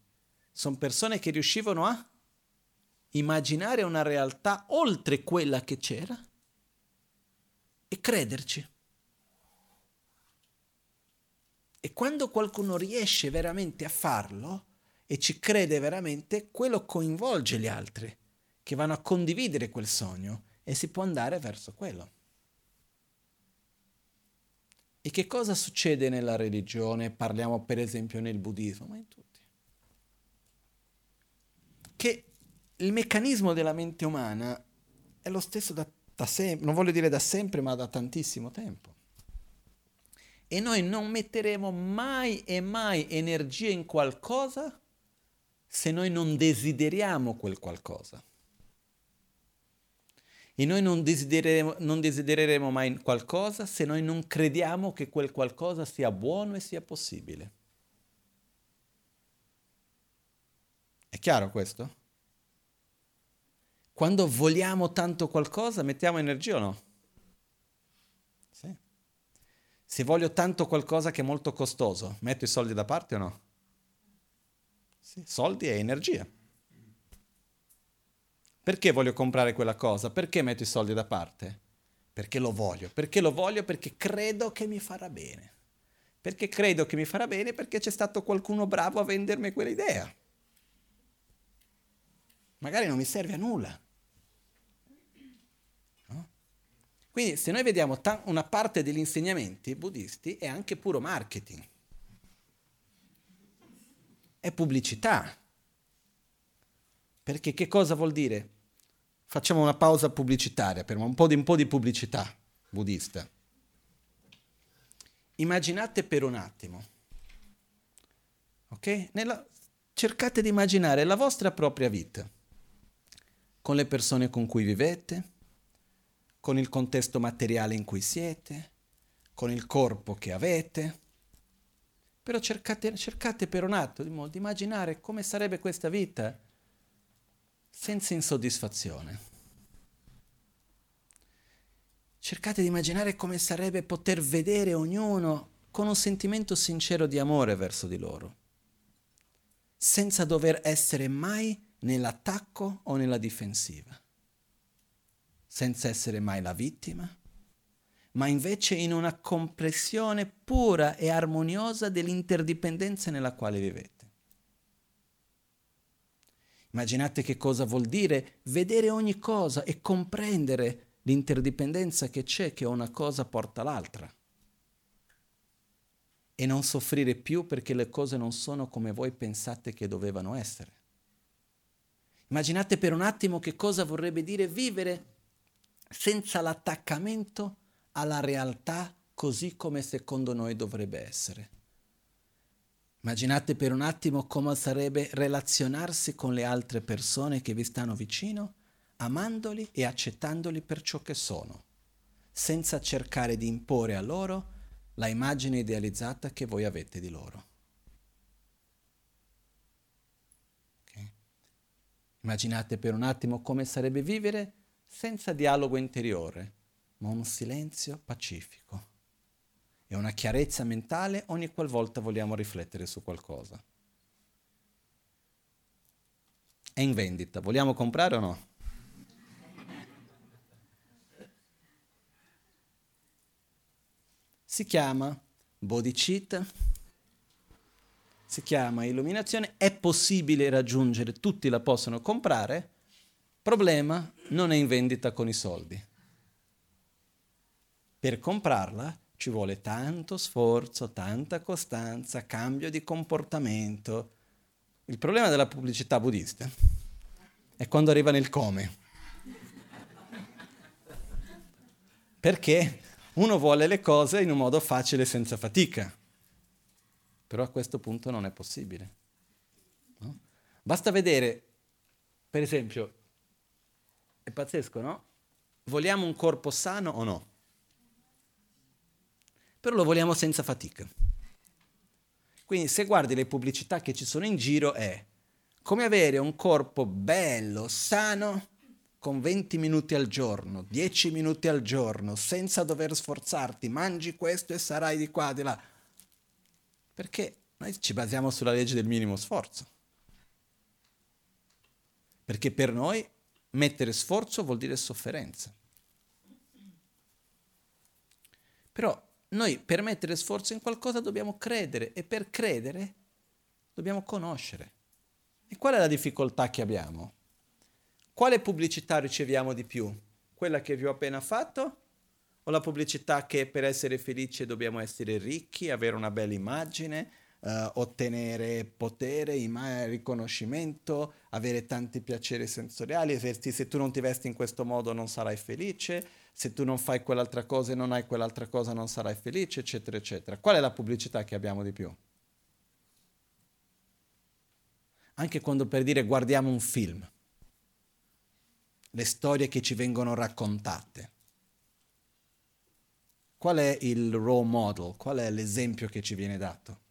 S1: Sono persone che riuscivano a immaginare una realtà oltre quella che c'era e crederci. E quando qualcuno riesce veramente a farlo e ci crede veramente, quello coinvolge gli altri che vanno a condividere quel sogno e si può andare verso quello. E che cosa succede nella religione? Parliamo per esempio nel buddismo, ma in tutti. Che il meccanismo della mente umana è lo stesso da, da sempre, non voglio dire da sempre, ma da tantissimo tempo. E noi non metteremo mai e mai energia in qualcosa se noi non desideriamo quel qualcosa. E noi non desidereremo, non desidereremo mai qualcosa se noi non crediamo che quel qualcosa sia buono e sia possibile. È chiaro questo? Quando vogliamo tanto qualcosa, mettiamo energia o no? Sì. Se voglio tanto qualcosa che è molto costoso, metto i soldi da parte o no? Sì, soldi e energia. Perché voglio comprare quella cosa? Perché metto i soldi da parte? Perché lo voglio. Perché lo voglio? Perché credo che mi farà bene. Perché credo che mi farà bene perché c'è stato qualcuno bravo a vendermi quell'idea. Magari non mi serve a nulla. No? Quindi se noi vediamo ta- una parte degli insegnamenti buddisti è anche puro marketing. È pubblicità. Perché che cosa vuol dire? facciamo una pausa pubblicitaria, per un po' di, un po di pubblicità buddista. Immaginate per un attimo, ok? Nella, cercate di immaginare la vostra propria vita, con le persone con cui vivete, con il contesto materiale in cui siete, con il corpo che avete. Però cercate, cercate per un attimo di immaginare come sarebbe questa vita senza insoddisfazione. Cercate di immaginare come sarebbe poter vedere ognuno con un sentimento sincero di amore verso di loro, senza dover essere mai nell'attacco o nella difensiva, senza essere mai la vittima, ma invece in una compressione pura e armoniosa dell'interdipendenza nella quale vivete. Immaginate che cosa vuol dire vedere ogni cosa e comprendere l'interdipendenza che c'è, che una cosa porta l'altra. E non soffrire più perché le cose non sono come voi pensate che dovevano essere. Immaginate per un attimo che cosa vorrebbe dire vivere senza l'attaccamento alla realtà così come secondo noi dovrebbe essere. Immaginate per un attimo come sarebbe relazionarsi con le altre persone che vi stanno vicino, amandoli e accettandoli per ciò che sono, senza cercare di imporre a loro la immagine idealizzata che voi avete di loro. Okay? Immaginate per un attimo come sarebbe vivere senza dialogo interiore, ma un silenzio pacifico e una chiarezza mentale ogni qualvolta vogliamo riflettere su qualcosa. È in vendita, vogliamo comprare o no? Si chiama bodhicitta, si chiama illuminazione, è possibile raggiungere, tutti la possono comprare, problema non è in vendita con i soldi. Per comprarla ci vuole tanto sforzo, tanta costanza, cambio di comportamento. Il problema della pubblicità buddista è quando arriva nel come. Perché uno vuole le cose in un modo facile senza fatica. Però a questo punto non è possibile. No? Basta vedere, per esempio, è pazzesco, no? Vogliamo un corpo sano o no? però lo vogliamo senza fatica. Quindi se guardi le pubblicità che ci sono in giro è come avere un corpo bello, sano, con 20 minuti al giorno, 10 minuti al giorno, senza dover sforzarti, mangi questo e sarai di qua, di là. Perché noi ci basiamo sulla legge del minimo sforzo. Perché per noi mettere sforzo vuol dire sofferenza. Però noi per mettere sforzo in qualcosa dobbiamo credere e per credere dobbiamo conoscere. E qual è la difficoltà che abbiamo? Quale pubblicità riceviamo di più? Quella che vi ho appena fatto? O la pubblicità che per essere felici dobbiamo essere ricchi, avere una bella immagine, uh, ottenere potere, riconoscimento, avere tanti piaceri sensoriali, se tu non ti vesti in questo modo non sarai felice, se tu non fai quell'altra cosa e non hai quell'altra cosa non sarai felice, eccetera, eccetera. Qual è la pubblicità che abbiamo di più? Anche quando per dire guardiamo un film, le storie che ci vengono raccontate. Qual è il role model? Qual è l'esempio che ci viene dato?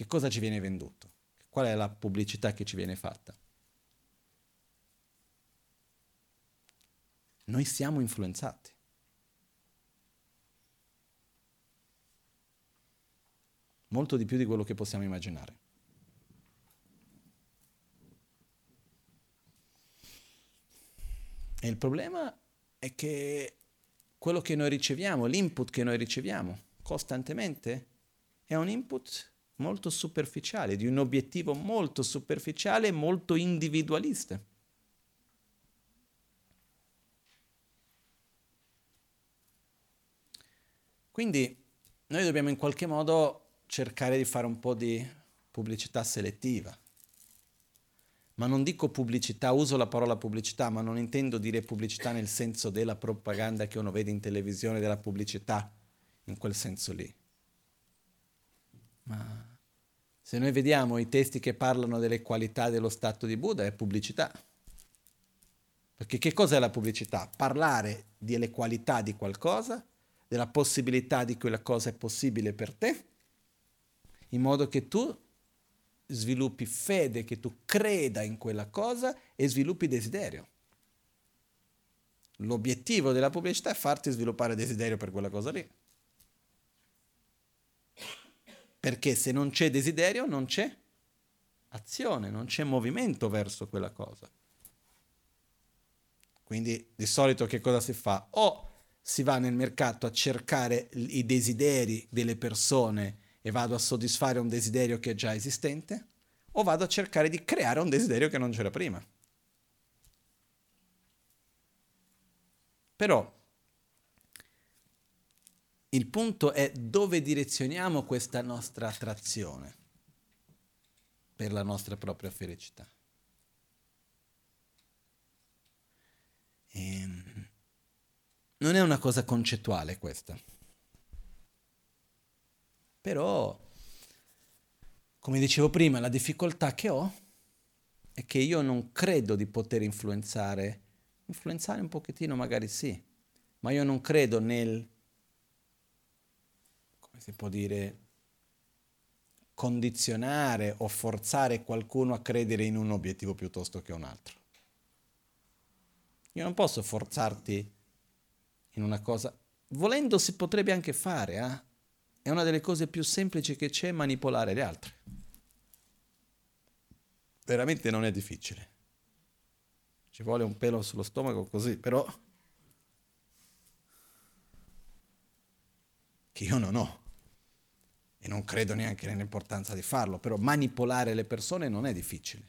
S1: Che cosa ci viene venduto? Qual è la pubblicità che ci viene fatta? Noi siamo influenzati. Molto di più di quello che possiamo immaginare. E il problema è che quello che noi riceviamo, l'input che noi riceviamo costantemente, è un input molto superficiale, di un obiettivo molto superficiale e molto individualista. Quindi noi dobbiamo in qualche modo cercare di fare un po' di pubblicità selettiva, ma non dico pubblicità, uso la parola pubblicità, ma non intendo dire pubblicità nel senso della propaganda che uno vede in televisione, della pubblicità, in quel senso lì. Ma se noi vediamo i testi che parlano delle qualità dello stato di Buddha, è pubblicità. Perché che cos'è la pubblicità? Parlare delle qualità di qualcosa, della possibilità di quella cosa è possibile per te, in modo che tu sviluppi fede, che tu creda in quella cosa e sviluppi desiderio. L'obiettivo della pubblicità è farti sviluppare desiderio per quella cosa lì. Perché se non c'è desiderio non c'è azione, non c'è movimento verso quella cosa. Quindi di solito che cosa si fa? O si va nel mercato a cercare i desideri delle persone e vado a soddisfare un desiderio che è già esistente, o vado a cercare di creare un desiderio che non c'era prima. Però il punto è dove direzioniamo questa nostra attrazione per la nostra propria felicità. E ehm, non è una cosa concettuale questa. Però, come dicevo prima, la difficoltà che ho è che io non credo di poter influenzare, influenzare un pochettino magari sì, ma io non credo nel, si può dire, condizionare o forzare qualcuno a credere in un obiettivo piuttosto che un altro. Io non posso forzarti in una cosa, volendo si potrebbe anche fare, eh? È una delle cose più semplici che c'è manipolare gli altri. Veramente non è difficile. Ci vuole un pelo sullo stomaco così, però che io non ho e non credo neanche nell'importanza di farlo, però manipolare le persone non è difficile.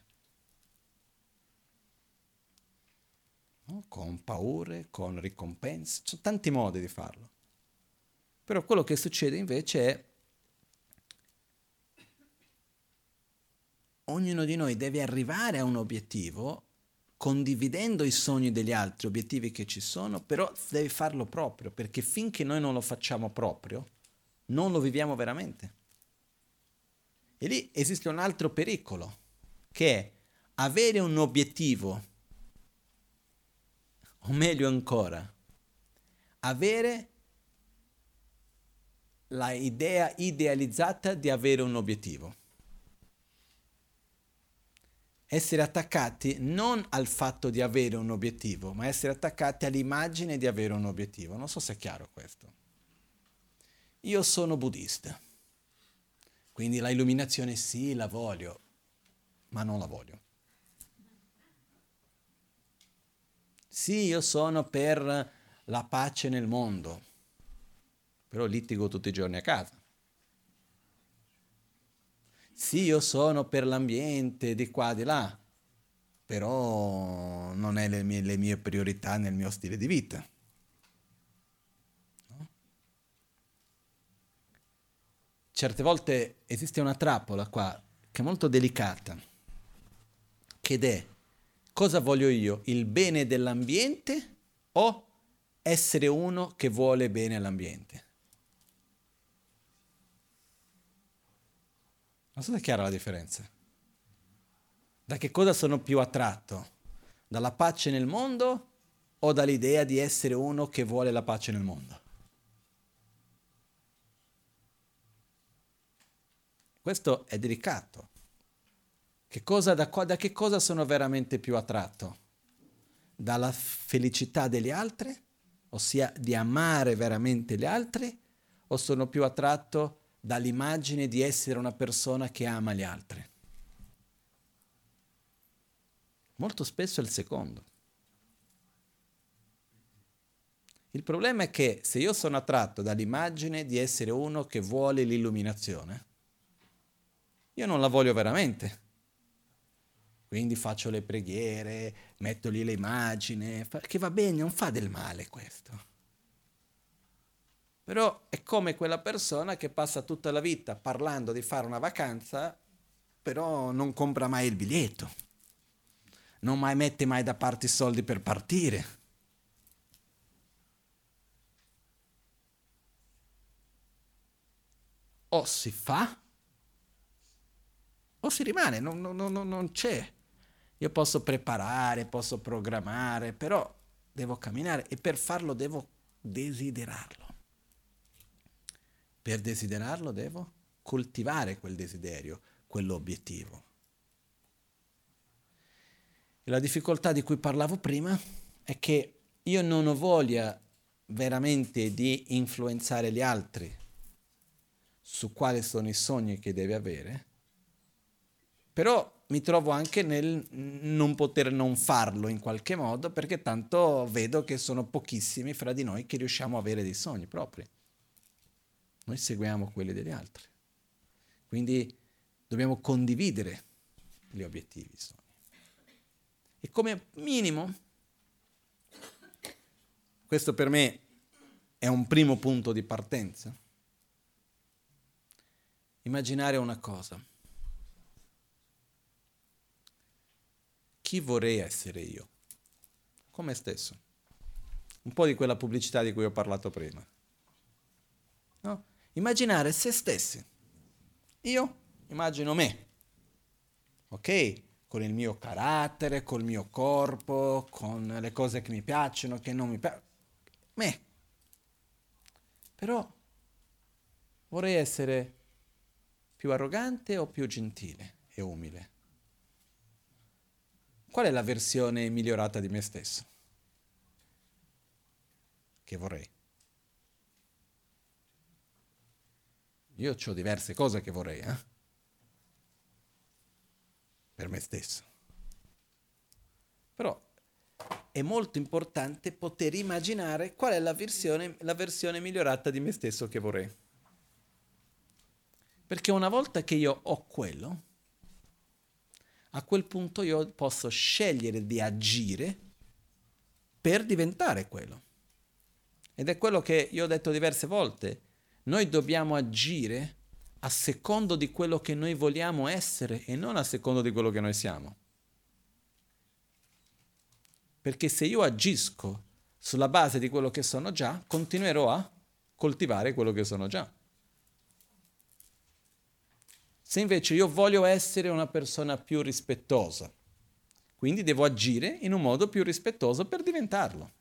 S1: No? Con paure, con ricompense, ci sono tanti modi di farlo. Però quello che succede invece è ognuno di noi deve arrivare a un obiettivo condividendo i sogni degli altri, obiettivi che ci sono, però deve farlo proprio, perché finché noi non lo facciamo proprio, non lo viviamo veramente. E lì esiste un altro pericolo, che è avere un obiettivo, o meglio ancora, avere la idea idealizzata di avere un obiettivo. Essere attaccati non al fatto di avere un obiettivo, ma essere attaccati all'immagine di avere un obiettivo. Non so se è chiaro questo. Io sono buddista, quindi la illuminazione sì, la voglio, ma non la voglio. Sì, io sono per la pace nel mondo, però litigo tutti i giorni a casa. Sì, io sono per l'ambiente di qua, di là, però non è le mie, le mie priorità nel mio stile di vita. Certe volte esiste una trappola qua che è molto delicata, che è cosa voglio io, il bene dell'ambiente o essere uno che vuole bene all'ambiente? Non so se è chiara la differenza. Da che cosa sono più attratto? Dalla pace nel mondo o dall'idea di essere uno che vuole la pace nel mondo? Questo è delicato. Che cosa, da, da che cosa sono veramente più attratto? Dalla felicità degli altri, ossia di amare veramente gli altri, o sono più attratto dall'immagine di essere una persona che ama gli altri. Molto spesso è il secondo. Il problema è che se io sono attratto dall'immagine di essere uno che vuole l'illuminazione, io non la voglio veramente. Quindi faccio le preghiere, metto lì le immagini, che va bene, non fa del male questo. Però è come quella persona che passa tutta la vita parlando di fare una vacanza, però non compra mai il biglietto. non mai mette mai da parte i soldi per partire. O si fa o si rimane, non, non, non, non c'è. Io posso preparare, posso programmare, però devo camminare e per farlo devo desiderarlo. Per desiderarlo devo coltivare quel desiderio, quell'obiettivo. E la difficoltà di cui parlavo prima è che io non ho voglia veramente di influenzare gli altri su quali sono i sogni che deve avere, però mi trovo anche nel non poter non farlo in qualche modo perché tanto vedo che sono pochissimi fra di noi che riusciamo a avere dei sogni propri. Noi seguiamo quelli degli altri. Quindi dobbiamo condividere gli obiettivi. i sogni. E come minimo, questo per me è un primo punto di partenza, immaginare una cosa chi vorrei essere io? Con me stesso. Un po' di quella pubblicità di cui ho parlato prima. No? Immaginare se stessi. Io immagino me. Ok? Con il mio carattere, col mio corpo, con le cose che mi piacciono, che non mi piacciono. Me. Però vorrei essere più arrogante o più gentile e umile? Qual è la versione migliorata di me stesso? Che vorrei. Io ho diverse cose che vorrei, eh? Per me stesso. Però è molto importante poter immaginare qual è la versione, la versione migliorata di me stesso che vorrei. Perché una volta che io ho quello, a quel punto io posso scegliere di agire per diventare quello. Ed è quello che io ho detto diverse volte. Noi dobbiamo agire a secondo di quello che noi vogliamo essere e non a secondo di quello che noi siamo. Perché se io agisco sulla base di quello che sono già, continuerò a coltivare quello che sono già. Se invece io voglio essere una persona più rispettosa, quindi devo agire in un modo più rispettoso per diventarlo.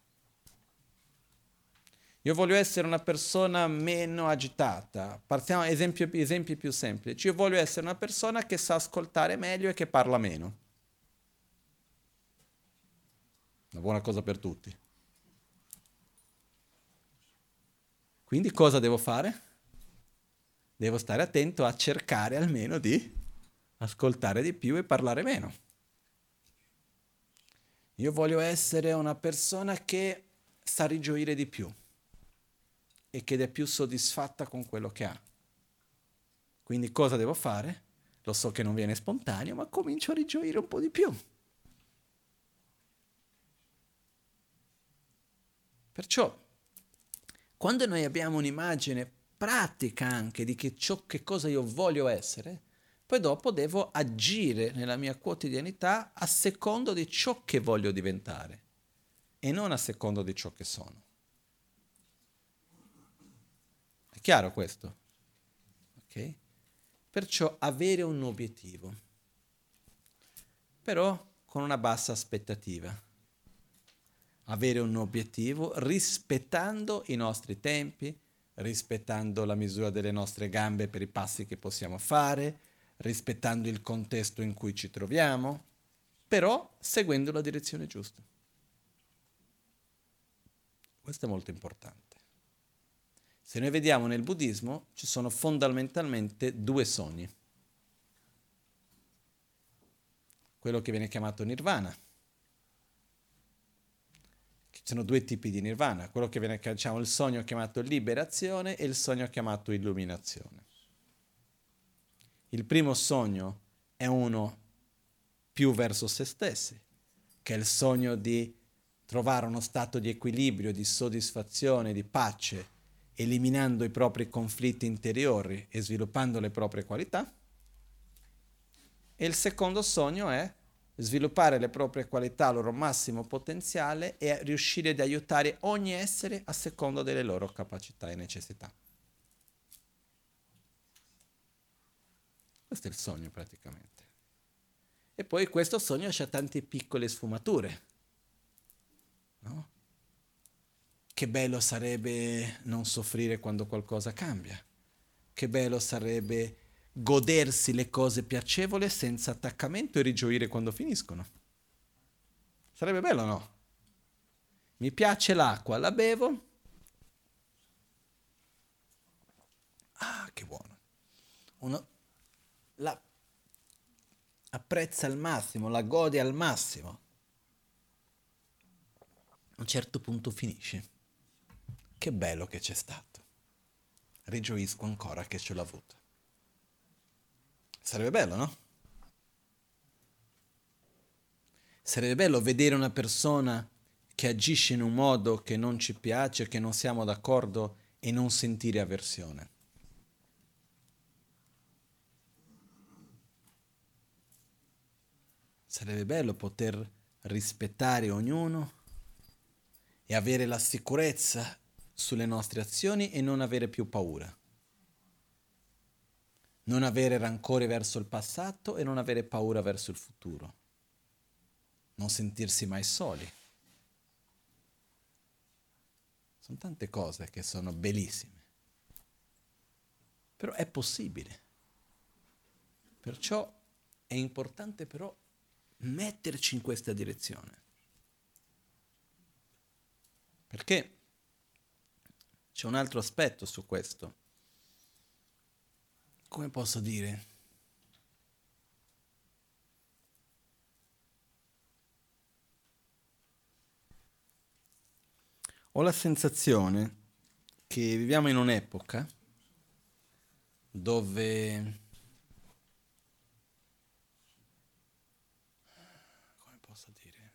S1: Io voglio essere una persona meno agitata. Partiamo esempio, esempi più semplici. Io voglio essere una persona che sa ascoltare meglio e che parla meno. Una buona cosa per tutti. Quindi cosa devo fare? Devo stare attento a cercare almeno di ascoltare di più e parlare meno. Io voglio essere una persona che sa rigioire di più e che è più soddisfatta con quello che ha. Quindi cosa devo fare? Lo so che non viene spontaneo, ma comincio a rigioire un po' di più. Perciò, quando noi abbiamo un'immagine pratica anche di che ciò che cosa io voglio essere, poi dopo devo agire nella mia quotidianità a secondo di ciò che voglio diventare e non a secondo di ciò che sono. È chiaro questo? Ok? Perciò avere un obiettivo, però con una bassa aspettativa. Avere un obiettivo rispettando i nostri tempi, rispettando la misura delle nostre gambe per i passi che possiamo fare, rispettando il contesto in cui ci troviamo, però seguendo la direzione giusta. Questo è molto importante. Se noi vediamo nel buddismo ci sono fondamentalmente due sogni. Quello che viene chiamato nirvana ci sono due tipi di nirvana, quello che viene diciamo, il sogno chiamato liberazione e il sogno chiamato illuminazione. Il primo sogno è uno più verso se stessi, che è il sogno di trovare uno stato di equilibrio, di soddisfazione, di pace, eliminando i propri conflitti interiori e sviluppando le proprie qualità. E il secondo sogno è sviluppare le proprie qualità al loro massimo potenziale e riuscire ad aiutare ogni essere a seconda delle loro capacità e necessità. Questo è il sogno praticamente. E poi questo sogno ha tante piccole sfumature. No? Che bello sarebbe non soffrire quando qualcosa cambia. Che bello sarebbe godersi le cose piacevoli senza attaccamento e rigioire quando finiscono. Sarebbe bello, no? Mi piace l'acqua, la bevo. Ah, che buono. Uno la apprezza al massimo, la gode al massimo. A un certo punto finisce. Che bello che c'è stato. Rigioisco ancora che ce l'ho avuto. Sarebbe bello, no? Sarebbe bello vedere una persona che agisce in un modo che non ci piace, che non siamo d'accordo e non sentire avversione. Sarebbe bello poter rispettare ognuno e avere la sicurezza sulle nostre azioni e non avere più paura non avere rancore verso il passato e non avere paura verso il futuro, non sentirsi mai soli. Sono tante cose che sono bellissime, però è possibile. Perciò è importante però metterci in questa direzione. Perché c'è un altro aspetto su questo come posso dire? Ho la sensazione che viviamo in un'epoca dove come posso dire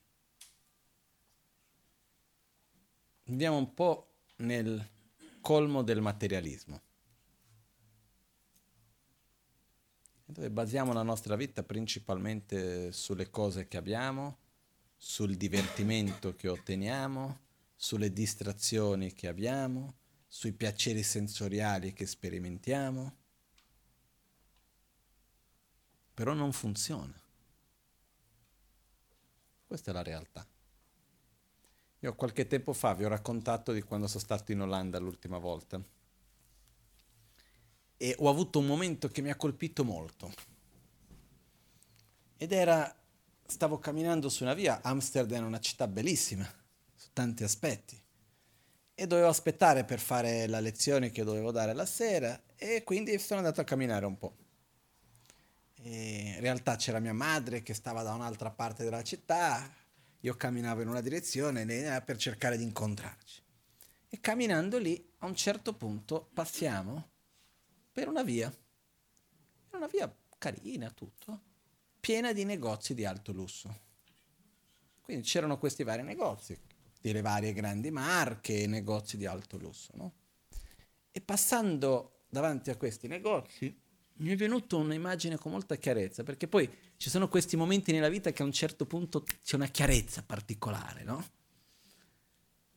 S1: viviamo un po' nel colmo del materialismo dove basiamo la nostra vita principalmente sulle cose che abbiamo, sul divertimento che otteniamo, sulle distrazioni che abbiamo, sui piaceri sensoriali che sperimentiamo. Però non funziona. Questa è la realtà. Io qualche tempo fa vi ho raccontato di quando sono stato in Olanda l'ultima volta e ho avuto un momento che mi ha colpito molto. Ed era, stavo camminando su una via, Amsterdam è una città bellissima, su tanti aspetti, e dovevo aspettare per fare la lezione che dovevo dare la sera, e quindi sono andato a camminare un po'. E in realtà c'era mia madre che stava da un'altra parte della città, io camminavo in una direzione per cercare di incontrarci. E camminando lì, a un certo punto passiamo per una via. Una via carina, tutto, piena di negozi di alto lusso. Quindi c'erano questi vari negozi, delle varie grandi marche, negozi di alto lusso, no? E passando davanti a questi negozi mi è venuta un'immagine con molta chiarezza, perché poi ci sono questi momenti nella vita che a un certo punto c'è una chiarezza particolare, no?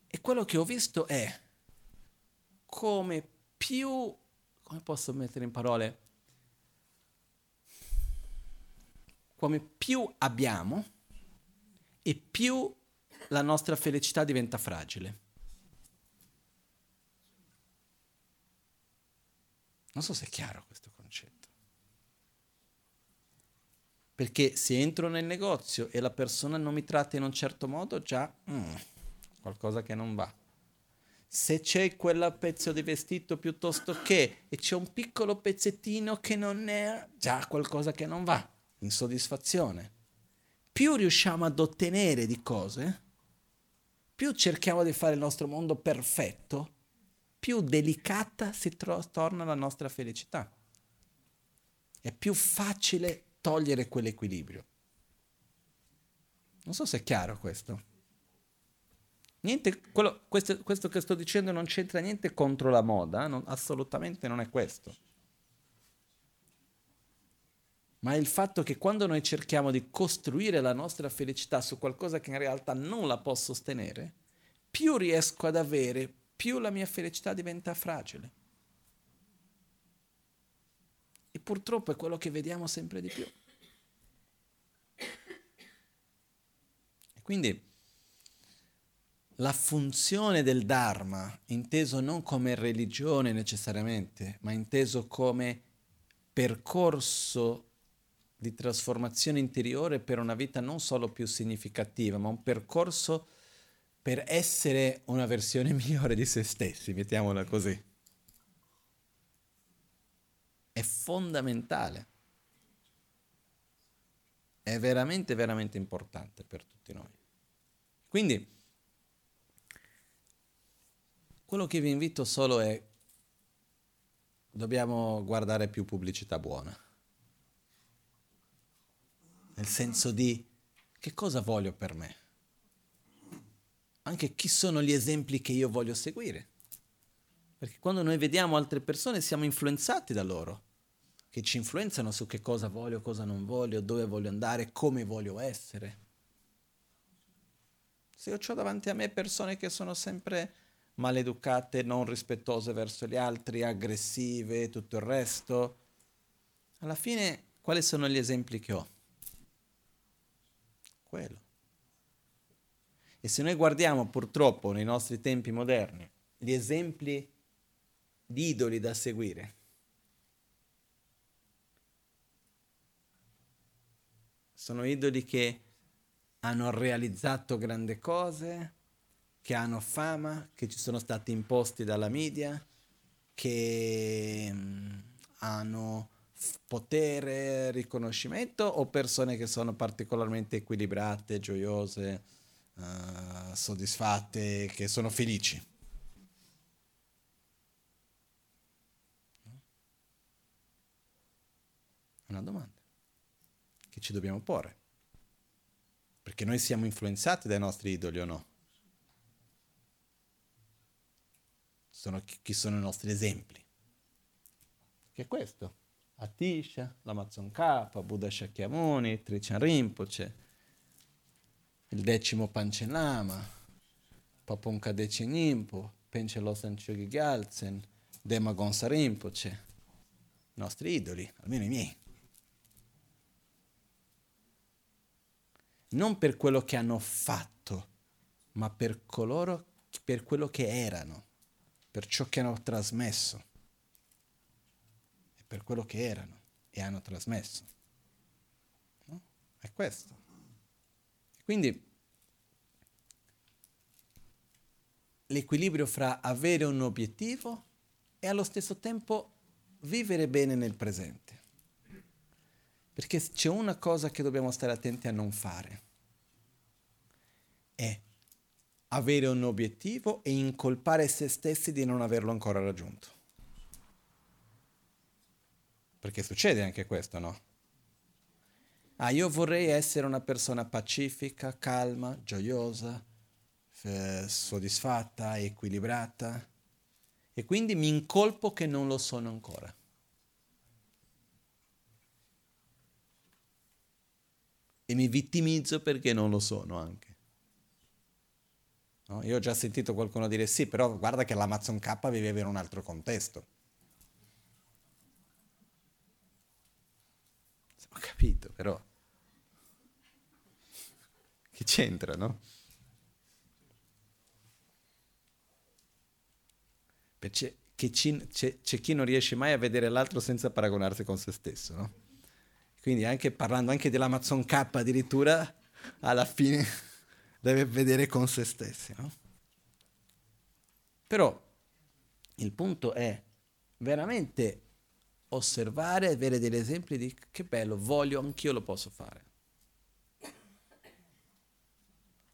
S1: E quello che ho visto è come più come posso mettere in parole? Come più abbiamo e più la nostra felicità diventa fragile. Non so se è chiaro questo concetto. Perché se entro nel negozio e la persona non mi tratta in un certo modo, già mm, qualcosa che non va se c'è quel pezzo di vestito piuttosto che e c'è un piccolo pezzettino che non è già qualcosa che non va, insoddisfazione. Più riusciamo ad ottenere di cose, più cerchiamo di fare il nostro mondo perfetto, più delicata si tro- torna la nostra felicità. È più facile togliere quell'equilibrio. Non so se è chiaro questo. Niente, quello, questo, questo, che sto dicendo non c'entra niente contro la moda, non, assolutamente non è questo. ma è il fatto che quando noi cerchiamo di costruire la nostra felicità su qualcosa che in realtà non la può sostenere, più riesco ad avere, più la mia felicità diventa fragile. E purtroppo è quello che vediamo sempre di più. Quindi la funzione del Dharma, inteso non come religione necessariamente, ma inteso come percorso di trasformazione interiore per una vita non solo più significativa, ma un percorso per essere una versione migliore di se stessi, mettiamola così. È fondamentale. È veramente, veramente importante per tutti noi. Quindi, quello che vi invito solo è, dobbiamo guardare più pubblicità buona. Nel senso di, che cosa voglio per me? Anche chi sono gli esempi che io voglio seguire. Perché quando noi vediamo altre persone siamo influenzati da loro, che ci influenzano su che cosa voglio, cosa non voglio, dove voglio andare, come voglio essere. Se io ho davanti a me persone che sono sempre maleducate, non rispettose verso gli altri, aggressive, tutto il resto. Alla fine, quali sono gli esempi che ho? Quello. E se noi guardiamo purtroppo nei nostri tempi moderni gli esempi di idoli da seguire, sono idoli che hanno realizzato grandi cose, che hanno fama, che ci sono stati imposti dalla media, che mm, hanno potere, riconoscimento o persone che sono particolarmente equilibrate, gioiose, uh, soddisfatte, che sono felici. Una domanda che ci dobbiamo porre. Perché noi siamo influenzati dai nostri idoli o no? Sono, chi sono i nostri esempi. Che è questo. Atisha, l'Amazon K, Buddha Shakyamuni, Trichan Rinpoche, il decimo Panchenama, Papunka Decin Nimpo, Penche Losan Chogi Gyaltsen, Dema Gonsa Rinpoche, i nostri idoli, almeno i miei. Non per quello che hanno fatto, ma per coloro, per quello che erano per ciò che hanno trasmesso e per quello che erano e hanno trasmesso. No? È questo. Quindi l'equilibrio fra avere un obiettivo e allo stesso tempo vivere bene nel presente. Perché c'è una cosa che dobbiamo stare attenti a non fare. È avere un obiettivo e incolpare se stessi di non averlo ancora raggiunto. Perché succede anche questo, no? Ah, io vorrei essere una persona pacifica, calma, gioiosa, eh, soddisfatta, equilibrata e quindi mi incolpo che non lo sono ancora. E mi vittimizzo perché non lo sono anche. No? Io ho già sentito qualcuno dire sì, però guarda che l'Amazon K vive in un altro contesto. Ho capito, però... Che c'entra, no? Ci, c'è, c'è, chi non riesce mai a vedere l'altro senza paragonarsi con se stesso, no? Quindi anche parlando anche dell'Amazon K addirittura, alla fine deve vedere con se stessi. No? Però il punto è veramente osservare, avere degli esempi di che bello, voglio, anch'io lo posso fare.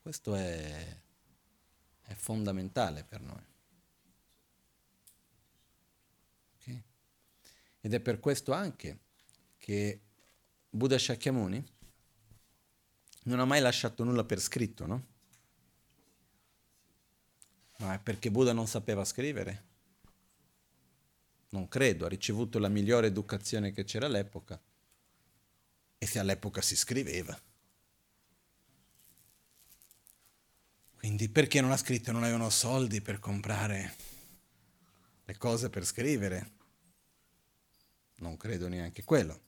S1: Questo è, è fondamentale per noi. Ed è per questo anche che Buddha Shakyamuni non ha mai lasciato nulla per scritto, no? Ma è perché Buddha non sapeva scrivere? Non credo, ha ricevuto la migliore educazione che c'era all'epoca. e se all'epoca si scriveva. Quindi perché non ha scritto? Non avevano soldi per comprare le cose per scrivere. Non credo neanche quello.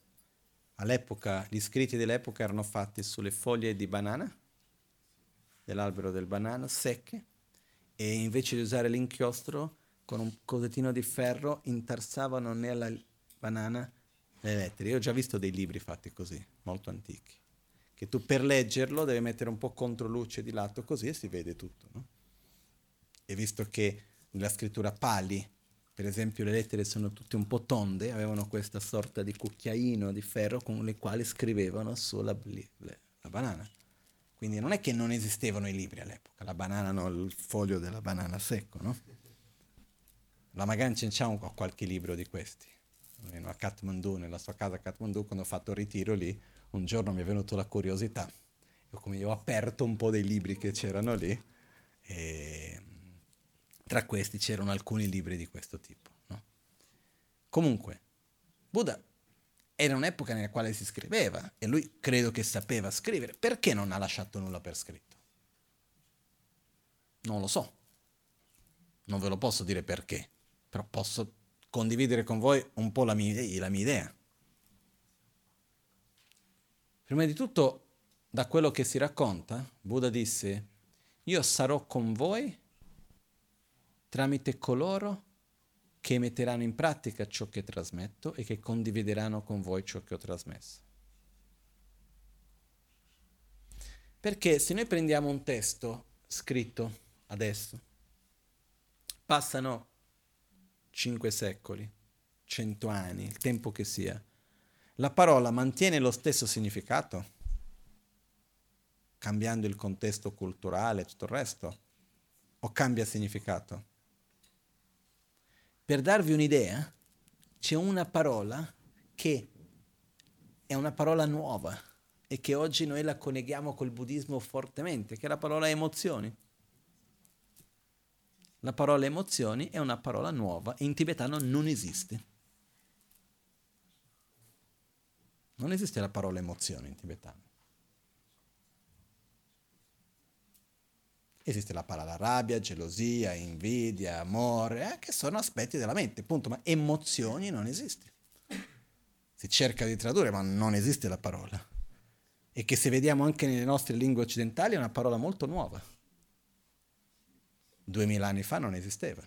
S1: All'epoca, gli scritti dell'epoca erano fatti sulle foglie di banana, dell'albero del banana, secche, e invece di usare l'inchiostro, con un cosettino di ferro, intarsavano nella banana le lettere. Io ho già visto dei libri fatti così, molto antichi, che tu per leggerlo devi mettere un po' contro luce di lato così e si vede tutto. No? E visto che nella scrittura pali per esempio le lettere sono tutte un po' tonde, avevano questa sorta di cucchiaino di ferro con le quali scrivevano sulla la banana. Quindi non è che non esistevano i libri all'epoca, la banana no, il foglio della banana secco, no? La Magan c'è qualche libro di questi. A Kathmandu, nella sua casa a Kathmandu, quando ho fatto il ritiro lì, un giorno mi è venuta la curiosità. Io, come io ho aperto un po' dei libri che c'erano lì e tra questi c'erano alcuni libri di questo tipo. No? Comunque, Buddha era un'epoca nella quale si scriveva e lui credo che sapeva scrivere. Perché non ha lasciato nulla per scritto? Non lo so. Non ve lo posso dire perché, però posso condividere con voi un po' la mia, la mia idea. Prima di tutto, da quello che si racconta, Buddha disse, io sarò con voi tramite coloro che metteranno in pratica ciò che trasmetto e che condivideranno con voi ciò che ho trasmesso. Perché se noi prendiamo un testo scritto adesso, passano cinque secoli, cento anni, il tempo che sia, la parola mantiene lo stesso significato, cambiando il contesto culturale e tutto il resto, o cambia significato? Per darvi un'idea, c'è una parola che è una parola nuova e che oggi noi la colleghiamo col buddismo fortemente, che è la parola emozioni. La parola emozioni è una parola nuova e in tibetano non esiste. Non esiste la parola emozioni in tibetano. Esiste la parola rabbia, gelosia, invidia, amore, eh, che sono aspetti della mente, punto, ma emozioni non esiste. Si cerca di tradurre, ma non esiste la parola. E che se vediamo anche nelle nostre lingue occidentali è una parola molto nuova. Duemila anni fa non esisteva.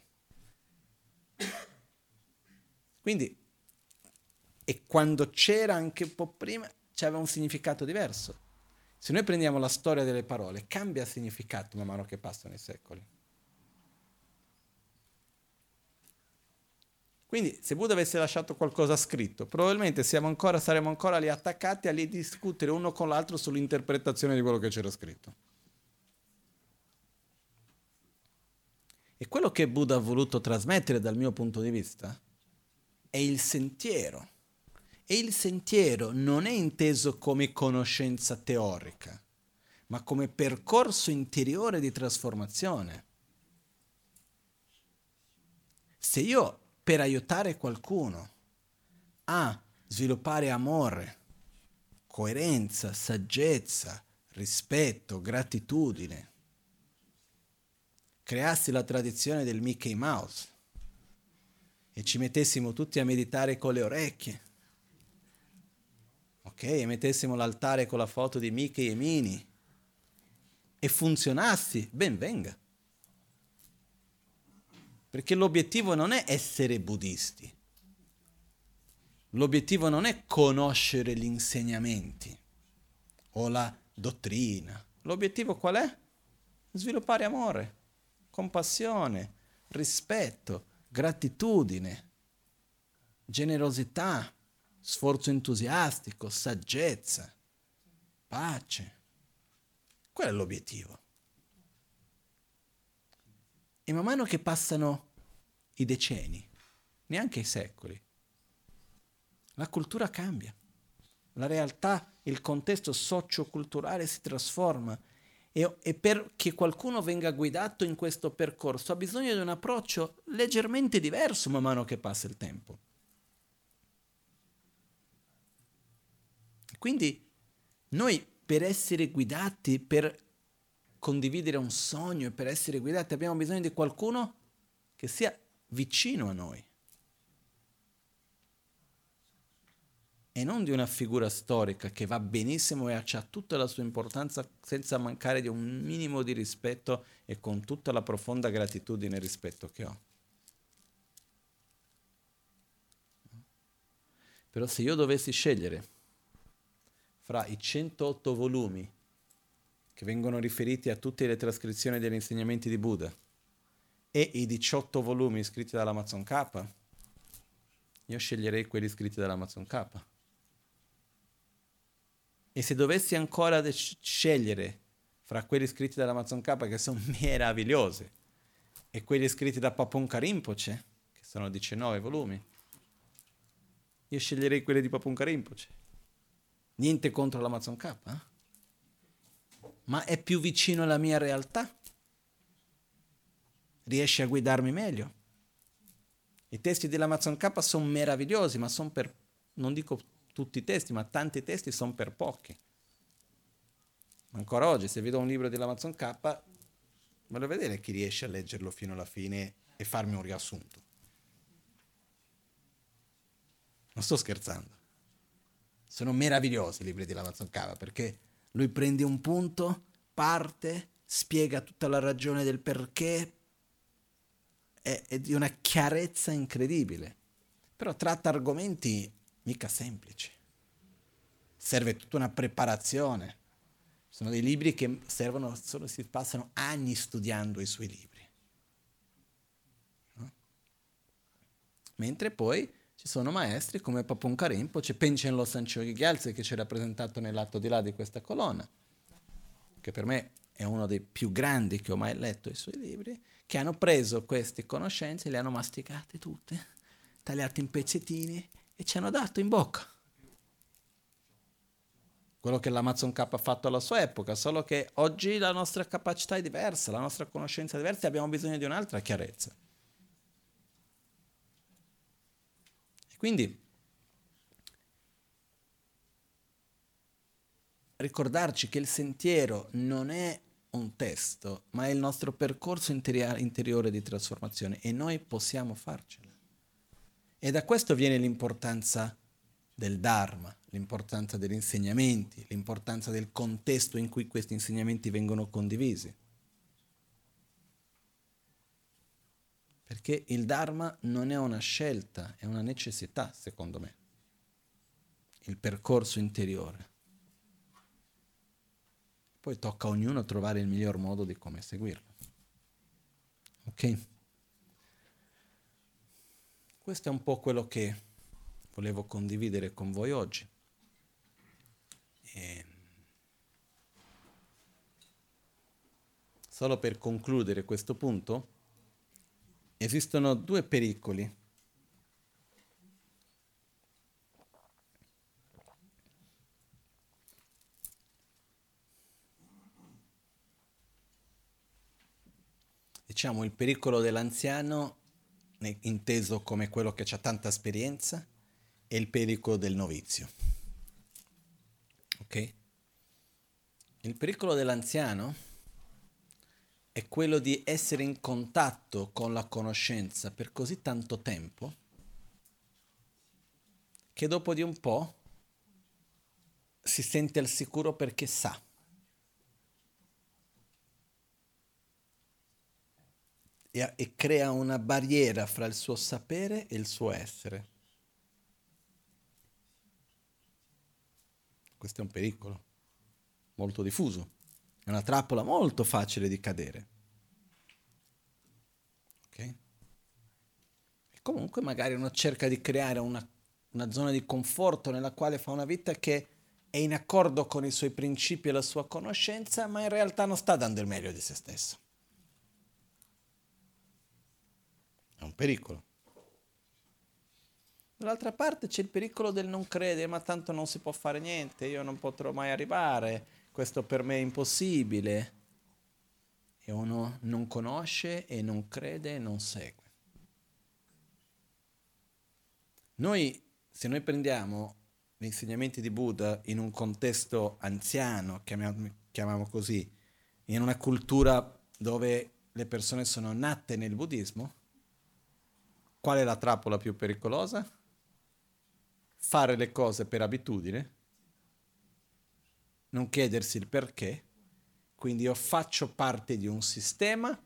S1: Quindi, e quando c'era anche un po' prima, c'aveva un significato diverso. Se noi prendiamo la storia delle parole, cambia significato man mano che passano i secoli. Quindi se Buddha avesse lasciato qualcosa scritto, probabilmente ancora, saremmo ancora lì attaccati a lì discutere uno con l'altro sull'interpretazione di quello che c'era scritto. E quello che Buddha ha voluto trasmettere dal mio punto di vista è il sentiero e il sentiero non è inteso come conoscenza teorica, ma come percorso interiore di trasformazione. Se io per aiutare qualcuno a sviluppare amore, coerenza, saggezza, rispetto, gratitudine, creassi la tradizione del Mickey Mouse e ci mettessimo tutti a meditare con le orecchie, ok? E mettessimo l'altare con la foto di Mickey e Mini e funzionassi, ben venga. Perché l'obiettivo non è essere buddisti. L'obiettivo non è conoscere gli insegnamenti o la dottrina. L'obiettivo qual è? Sviluppare amore, compassione, rispetto, gratitudine, generosità, sforzo entusiastico, saggezza, pace. Quello è l'obiettivo. E man mano che passano i decenni, neanche i secoli, la cultura cambia, la realtà, il contesto socioculturale si trasforma e, e perché qualcuno venga guidato in questo percorso ha bisogno di un approccio leggermente diverso man mano che passa il tempo. Quindi noi per essere guidati, per condividere un sogno e per essere guidati abbiamo bisogno di qualcuno che sia vicino a noi. E non di una figura storica che va benissimo e ha tutta la sua importanza senza mancare di un minimo di rispetto e con tutta la profonda gratitudine e rispetto che ho. Però se io dovessi scegliere fra i 108 volumi che vengono riferiti a tutte le trascrizioni degli insegnamenti di Buddha e i 18 volumi scritti dall'Amazon K, io sceglierei quelli scritti dall'Amazon K. E se dovessi ancora scegliere fra quelli scritti dall'Amazon K, che sono meravigliosi, e quelli scritti da Papunka Rinpoche, che sono 19 volumi, io sceglierei quelli di Papunka Rinpoche. Niente contro l'Amazon K, eh? ma è più vicino alla mia realtà? Riesce a guidarmi meglio? I testi dell'Amazon K sono meravigliosi, ma sono per, non dico tutti i testi, ma tanti testi sono per pochi. Ancora oggi, se vedo un libro dell'Amazon K, voglio vedere chi riesce a leggerlo fino alla fine e farmi un riassunto. Non sto scherzando. Sono meravigliosi i libri dell'Amazon K perché lui prende un punto, parte, spiega tutta la ragione del perché, è, è di una chiarezza incredibile. Però tratta argomenti mica semplici. Serve tutta una preparazione. Sono dei libri che servono, solo si passano anni studiando i suoi libri. No? Mentre poi ci sono maestri come Papun Karimpo, c'è Penchen Lo Sancho Gyaltse che ci è rappresentato nell'atto di là di questa colonna, che per me è uno dei più grandi che ho mai letto i suoi libri, che hanno preso queste conoscenze, le hanno masticate tutte, tagliate in pezzettini e ci hanno dato in bocca. Quello che l'Amazon K ha fatto alla sua epoca, solo che oggi la nostra capacità è diversa, la nostra conoscenza è diversa e abbiamo bisogno di un'altra chiarezza. Quindi ricordarci che il sentiero non è un testo, ma è il nostro percorso interiore di trasformazione e noi possiamo farcela. E da questo viene l'importanza del Dharma, l'importanza degli insegnamenti, l'importanza del contesto in cui questi insegnamenti vengono condivisi. Perché il Dharma non è una scelta, è una necessità, secondo me. Il percorso interiore. Poi tocca a ognuno trovare il miglior modo di come seguirlo. Ok? Questo è un po' quello che volevo condividere con voi oggi. E solo per concludere questo punto, esistono due pericoli. Diciamo il pericolo dell'anziano, inteso come quello che ha tanta esperienza, e il pericolo del novizio. Ok? Il pericolo dell'anziano è quello di essere in contatto con la conoscenza per così tanto tempo che dopo di un po' si sente al sicuro perché sa. E, e crea una barriera fra il suo sapere e il suo essere. Questo è un pericolo molto diffuso. È una trappola molto facile di cadere. Ok? E comunque magari uno cerca di creare una, una zona di conforto nella quale fa una vita che è in accordo con i suoi principi e la sua conoscenza, ma in realtà non sta dando il meglio di se stesso. È un pericolo. Dall'altra parte c'è il pericolo del non credere, ma tanto non si può fare niente, io non potrò mai arrivare, questo per me è impossibile. E uno non conosce e non crede e non segue. Noi, se noi prendiamo gli insegnamenti di Buddha in un contesto anziano, chiamiamo, così, in una cultura dove le persone sono nate nel buddismo, qual è la trappola più pericolosa? Fare le cose per abitudine, non chiedersi il perché, quindi io faccio parte di un sistema,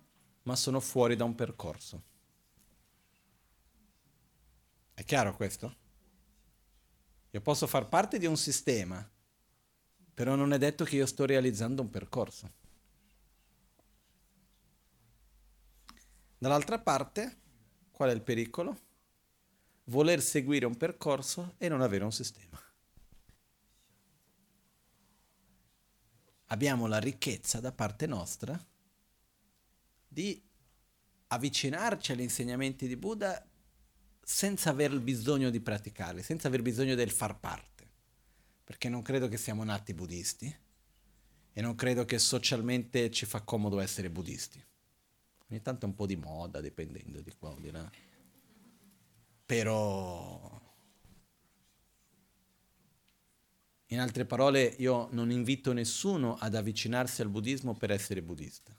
S1: ma sono fuori da un percorso. È chiaro questo? Io posso far parte di un sistema, però non è detto che io sto realizzando un percorso. Dall'altra parte, qual è il pericolo? Voler seguire un percorso e non avere un sistema. Abbiamo la ricchezza da parte nostra di avvicinarci agli insegnamenti di Buddha senza aver bisogno di praticare, senza aver bisogno del far parte, perché non credo che siamo nati buddisti e non credo che socialmente ci fa comodo essere buddisti. Ogni tanto è un po' di moda, dipendendo di qua o di là. Però, in altre parole, io non invito nessuno ad avvicinarsi al buddismo per essere buddista.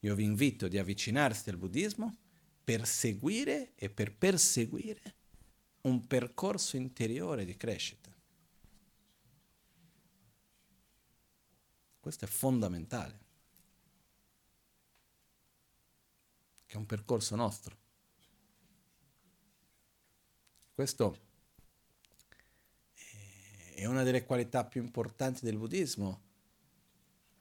S1: Io vi invito ad avvicinarsi al buddismo per seguire e per perseguire un percorso interiore di crescita. Questo è fondamentale, che è un percorso nostro. Questo è una delle qualità più importanti del buddismo,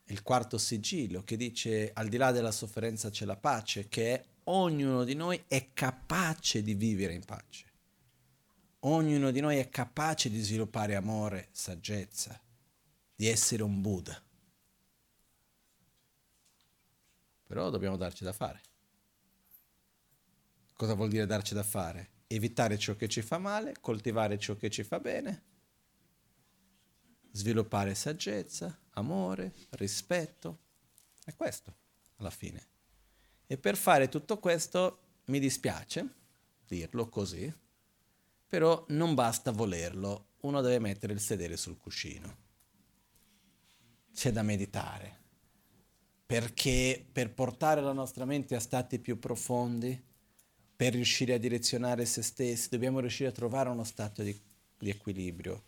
S1: il quarto sigillo, che dice al di là della sofferenza c'è la pace, che ognuno di noi è capace di vivere in pace. Ognuno di noi è capace di sviluppare amore, saggezza, di essere un Buddha. Però dobbiamo darci da fare. Cosa vuol dire darci da fare? Evitare ciò che ci fa male, coltivare ciò che ci fa bene, sviluppare saggezza, amore, rispetto. È questo, alla fine. E per fare tutto questo mi dispiace dirlo così, però non basta volerlo, uno deve mettere il sedere sul cuscino. C'è da meditare, perché per portare la nostra mente a stati più profondi, per riuscire a direzionare se stessi, dobbiamo riuscire a trovare uno stato di, di equilibrio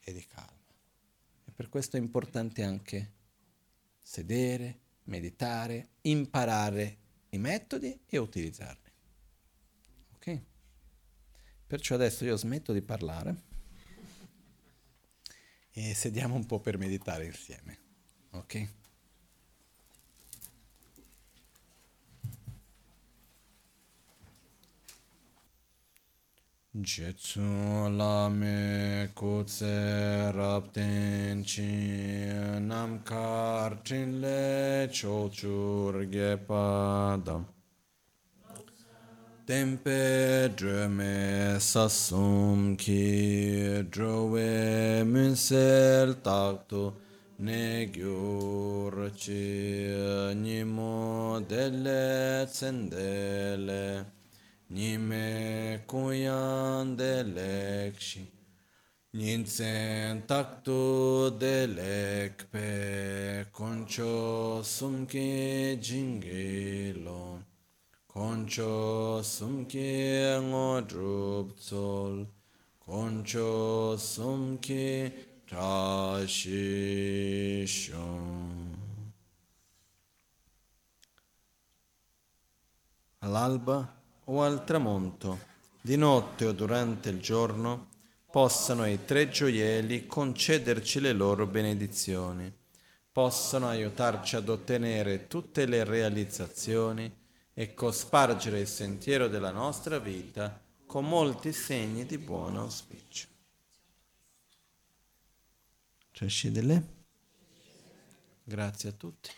S1: e di calma. Per questo è importante anche sedere, meditare, imparare i metodi e utilizzarli. Ok? Perciò adesso io smetto di parlare e sediamo un po' per meditare insieme. Ok? Jetsu lame kutse rapten chi nam kar chin le chochur ge padam. Tempe dreme sasum ki drove munsel taktu ne gyur chi nimo delle tsendele. Nime kuyan delekshi, Ninsen taktu delekpe, Koncho sumke jingilo, Koncho sumke ngodrup tsol, Koncho sumke trashishon. All'alba o al tramonto, di notte o durante il giorno, possano i tre gioielli concederci le loro benedizioni, possano aiutarci ad ottenere tutte le realizzazioni e cospargere il sentiero della nostra vita con molti segni di buon auspicio. Grazie a tutti.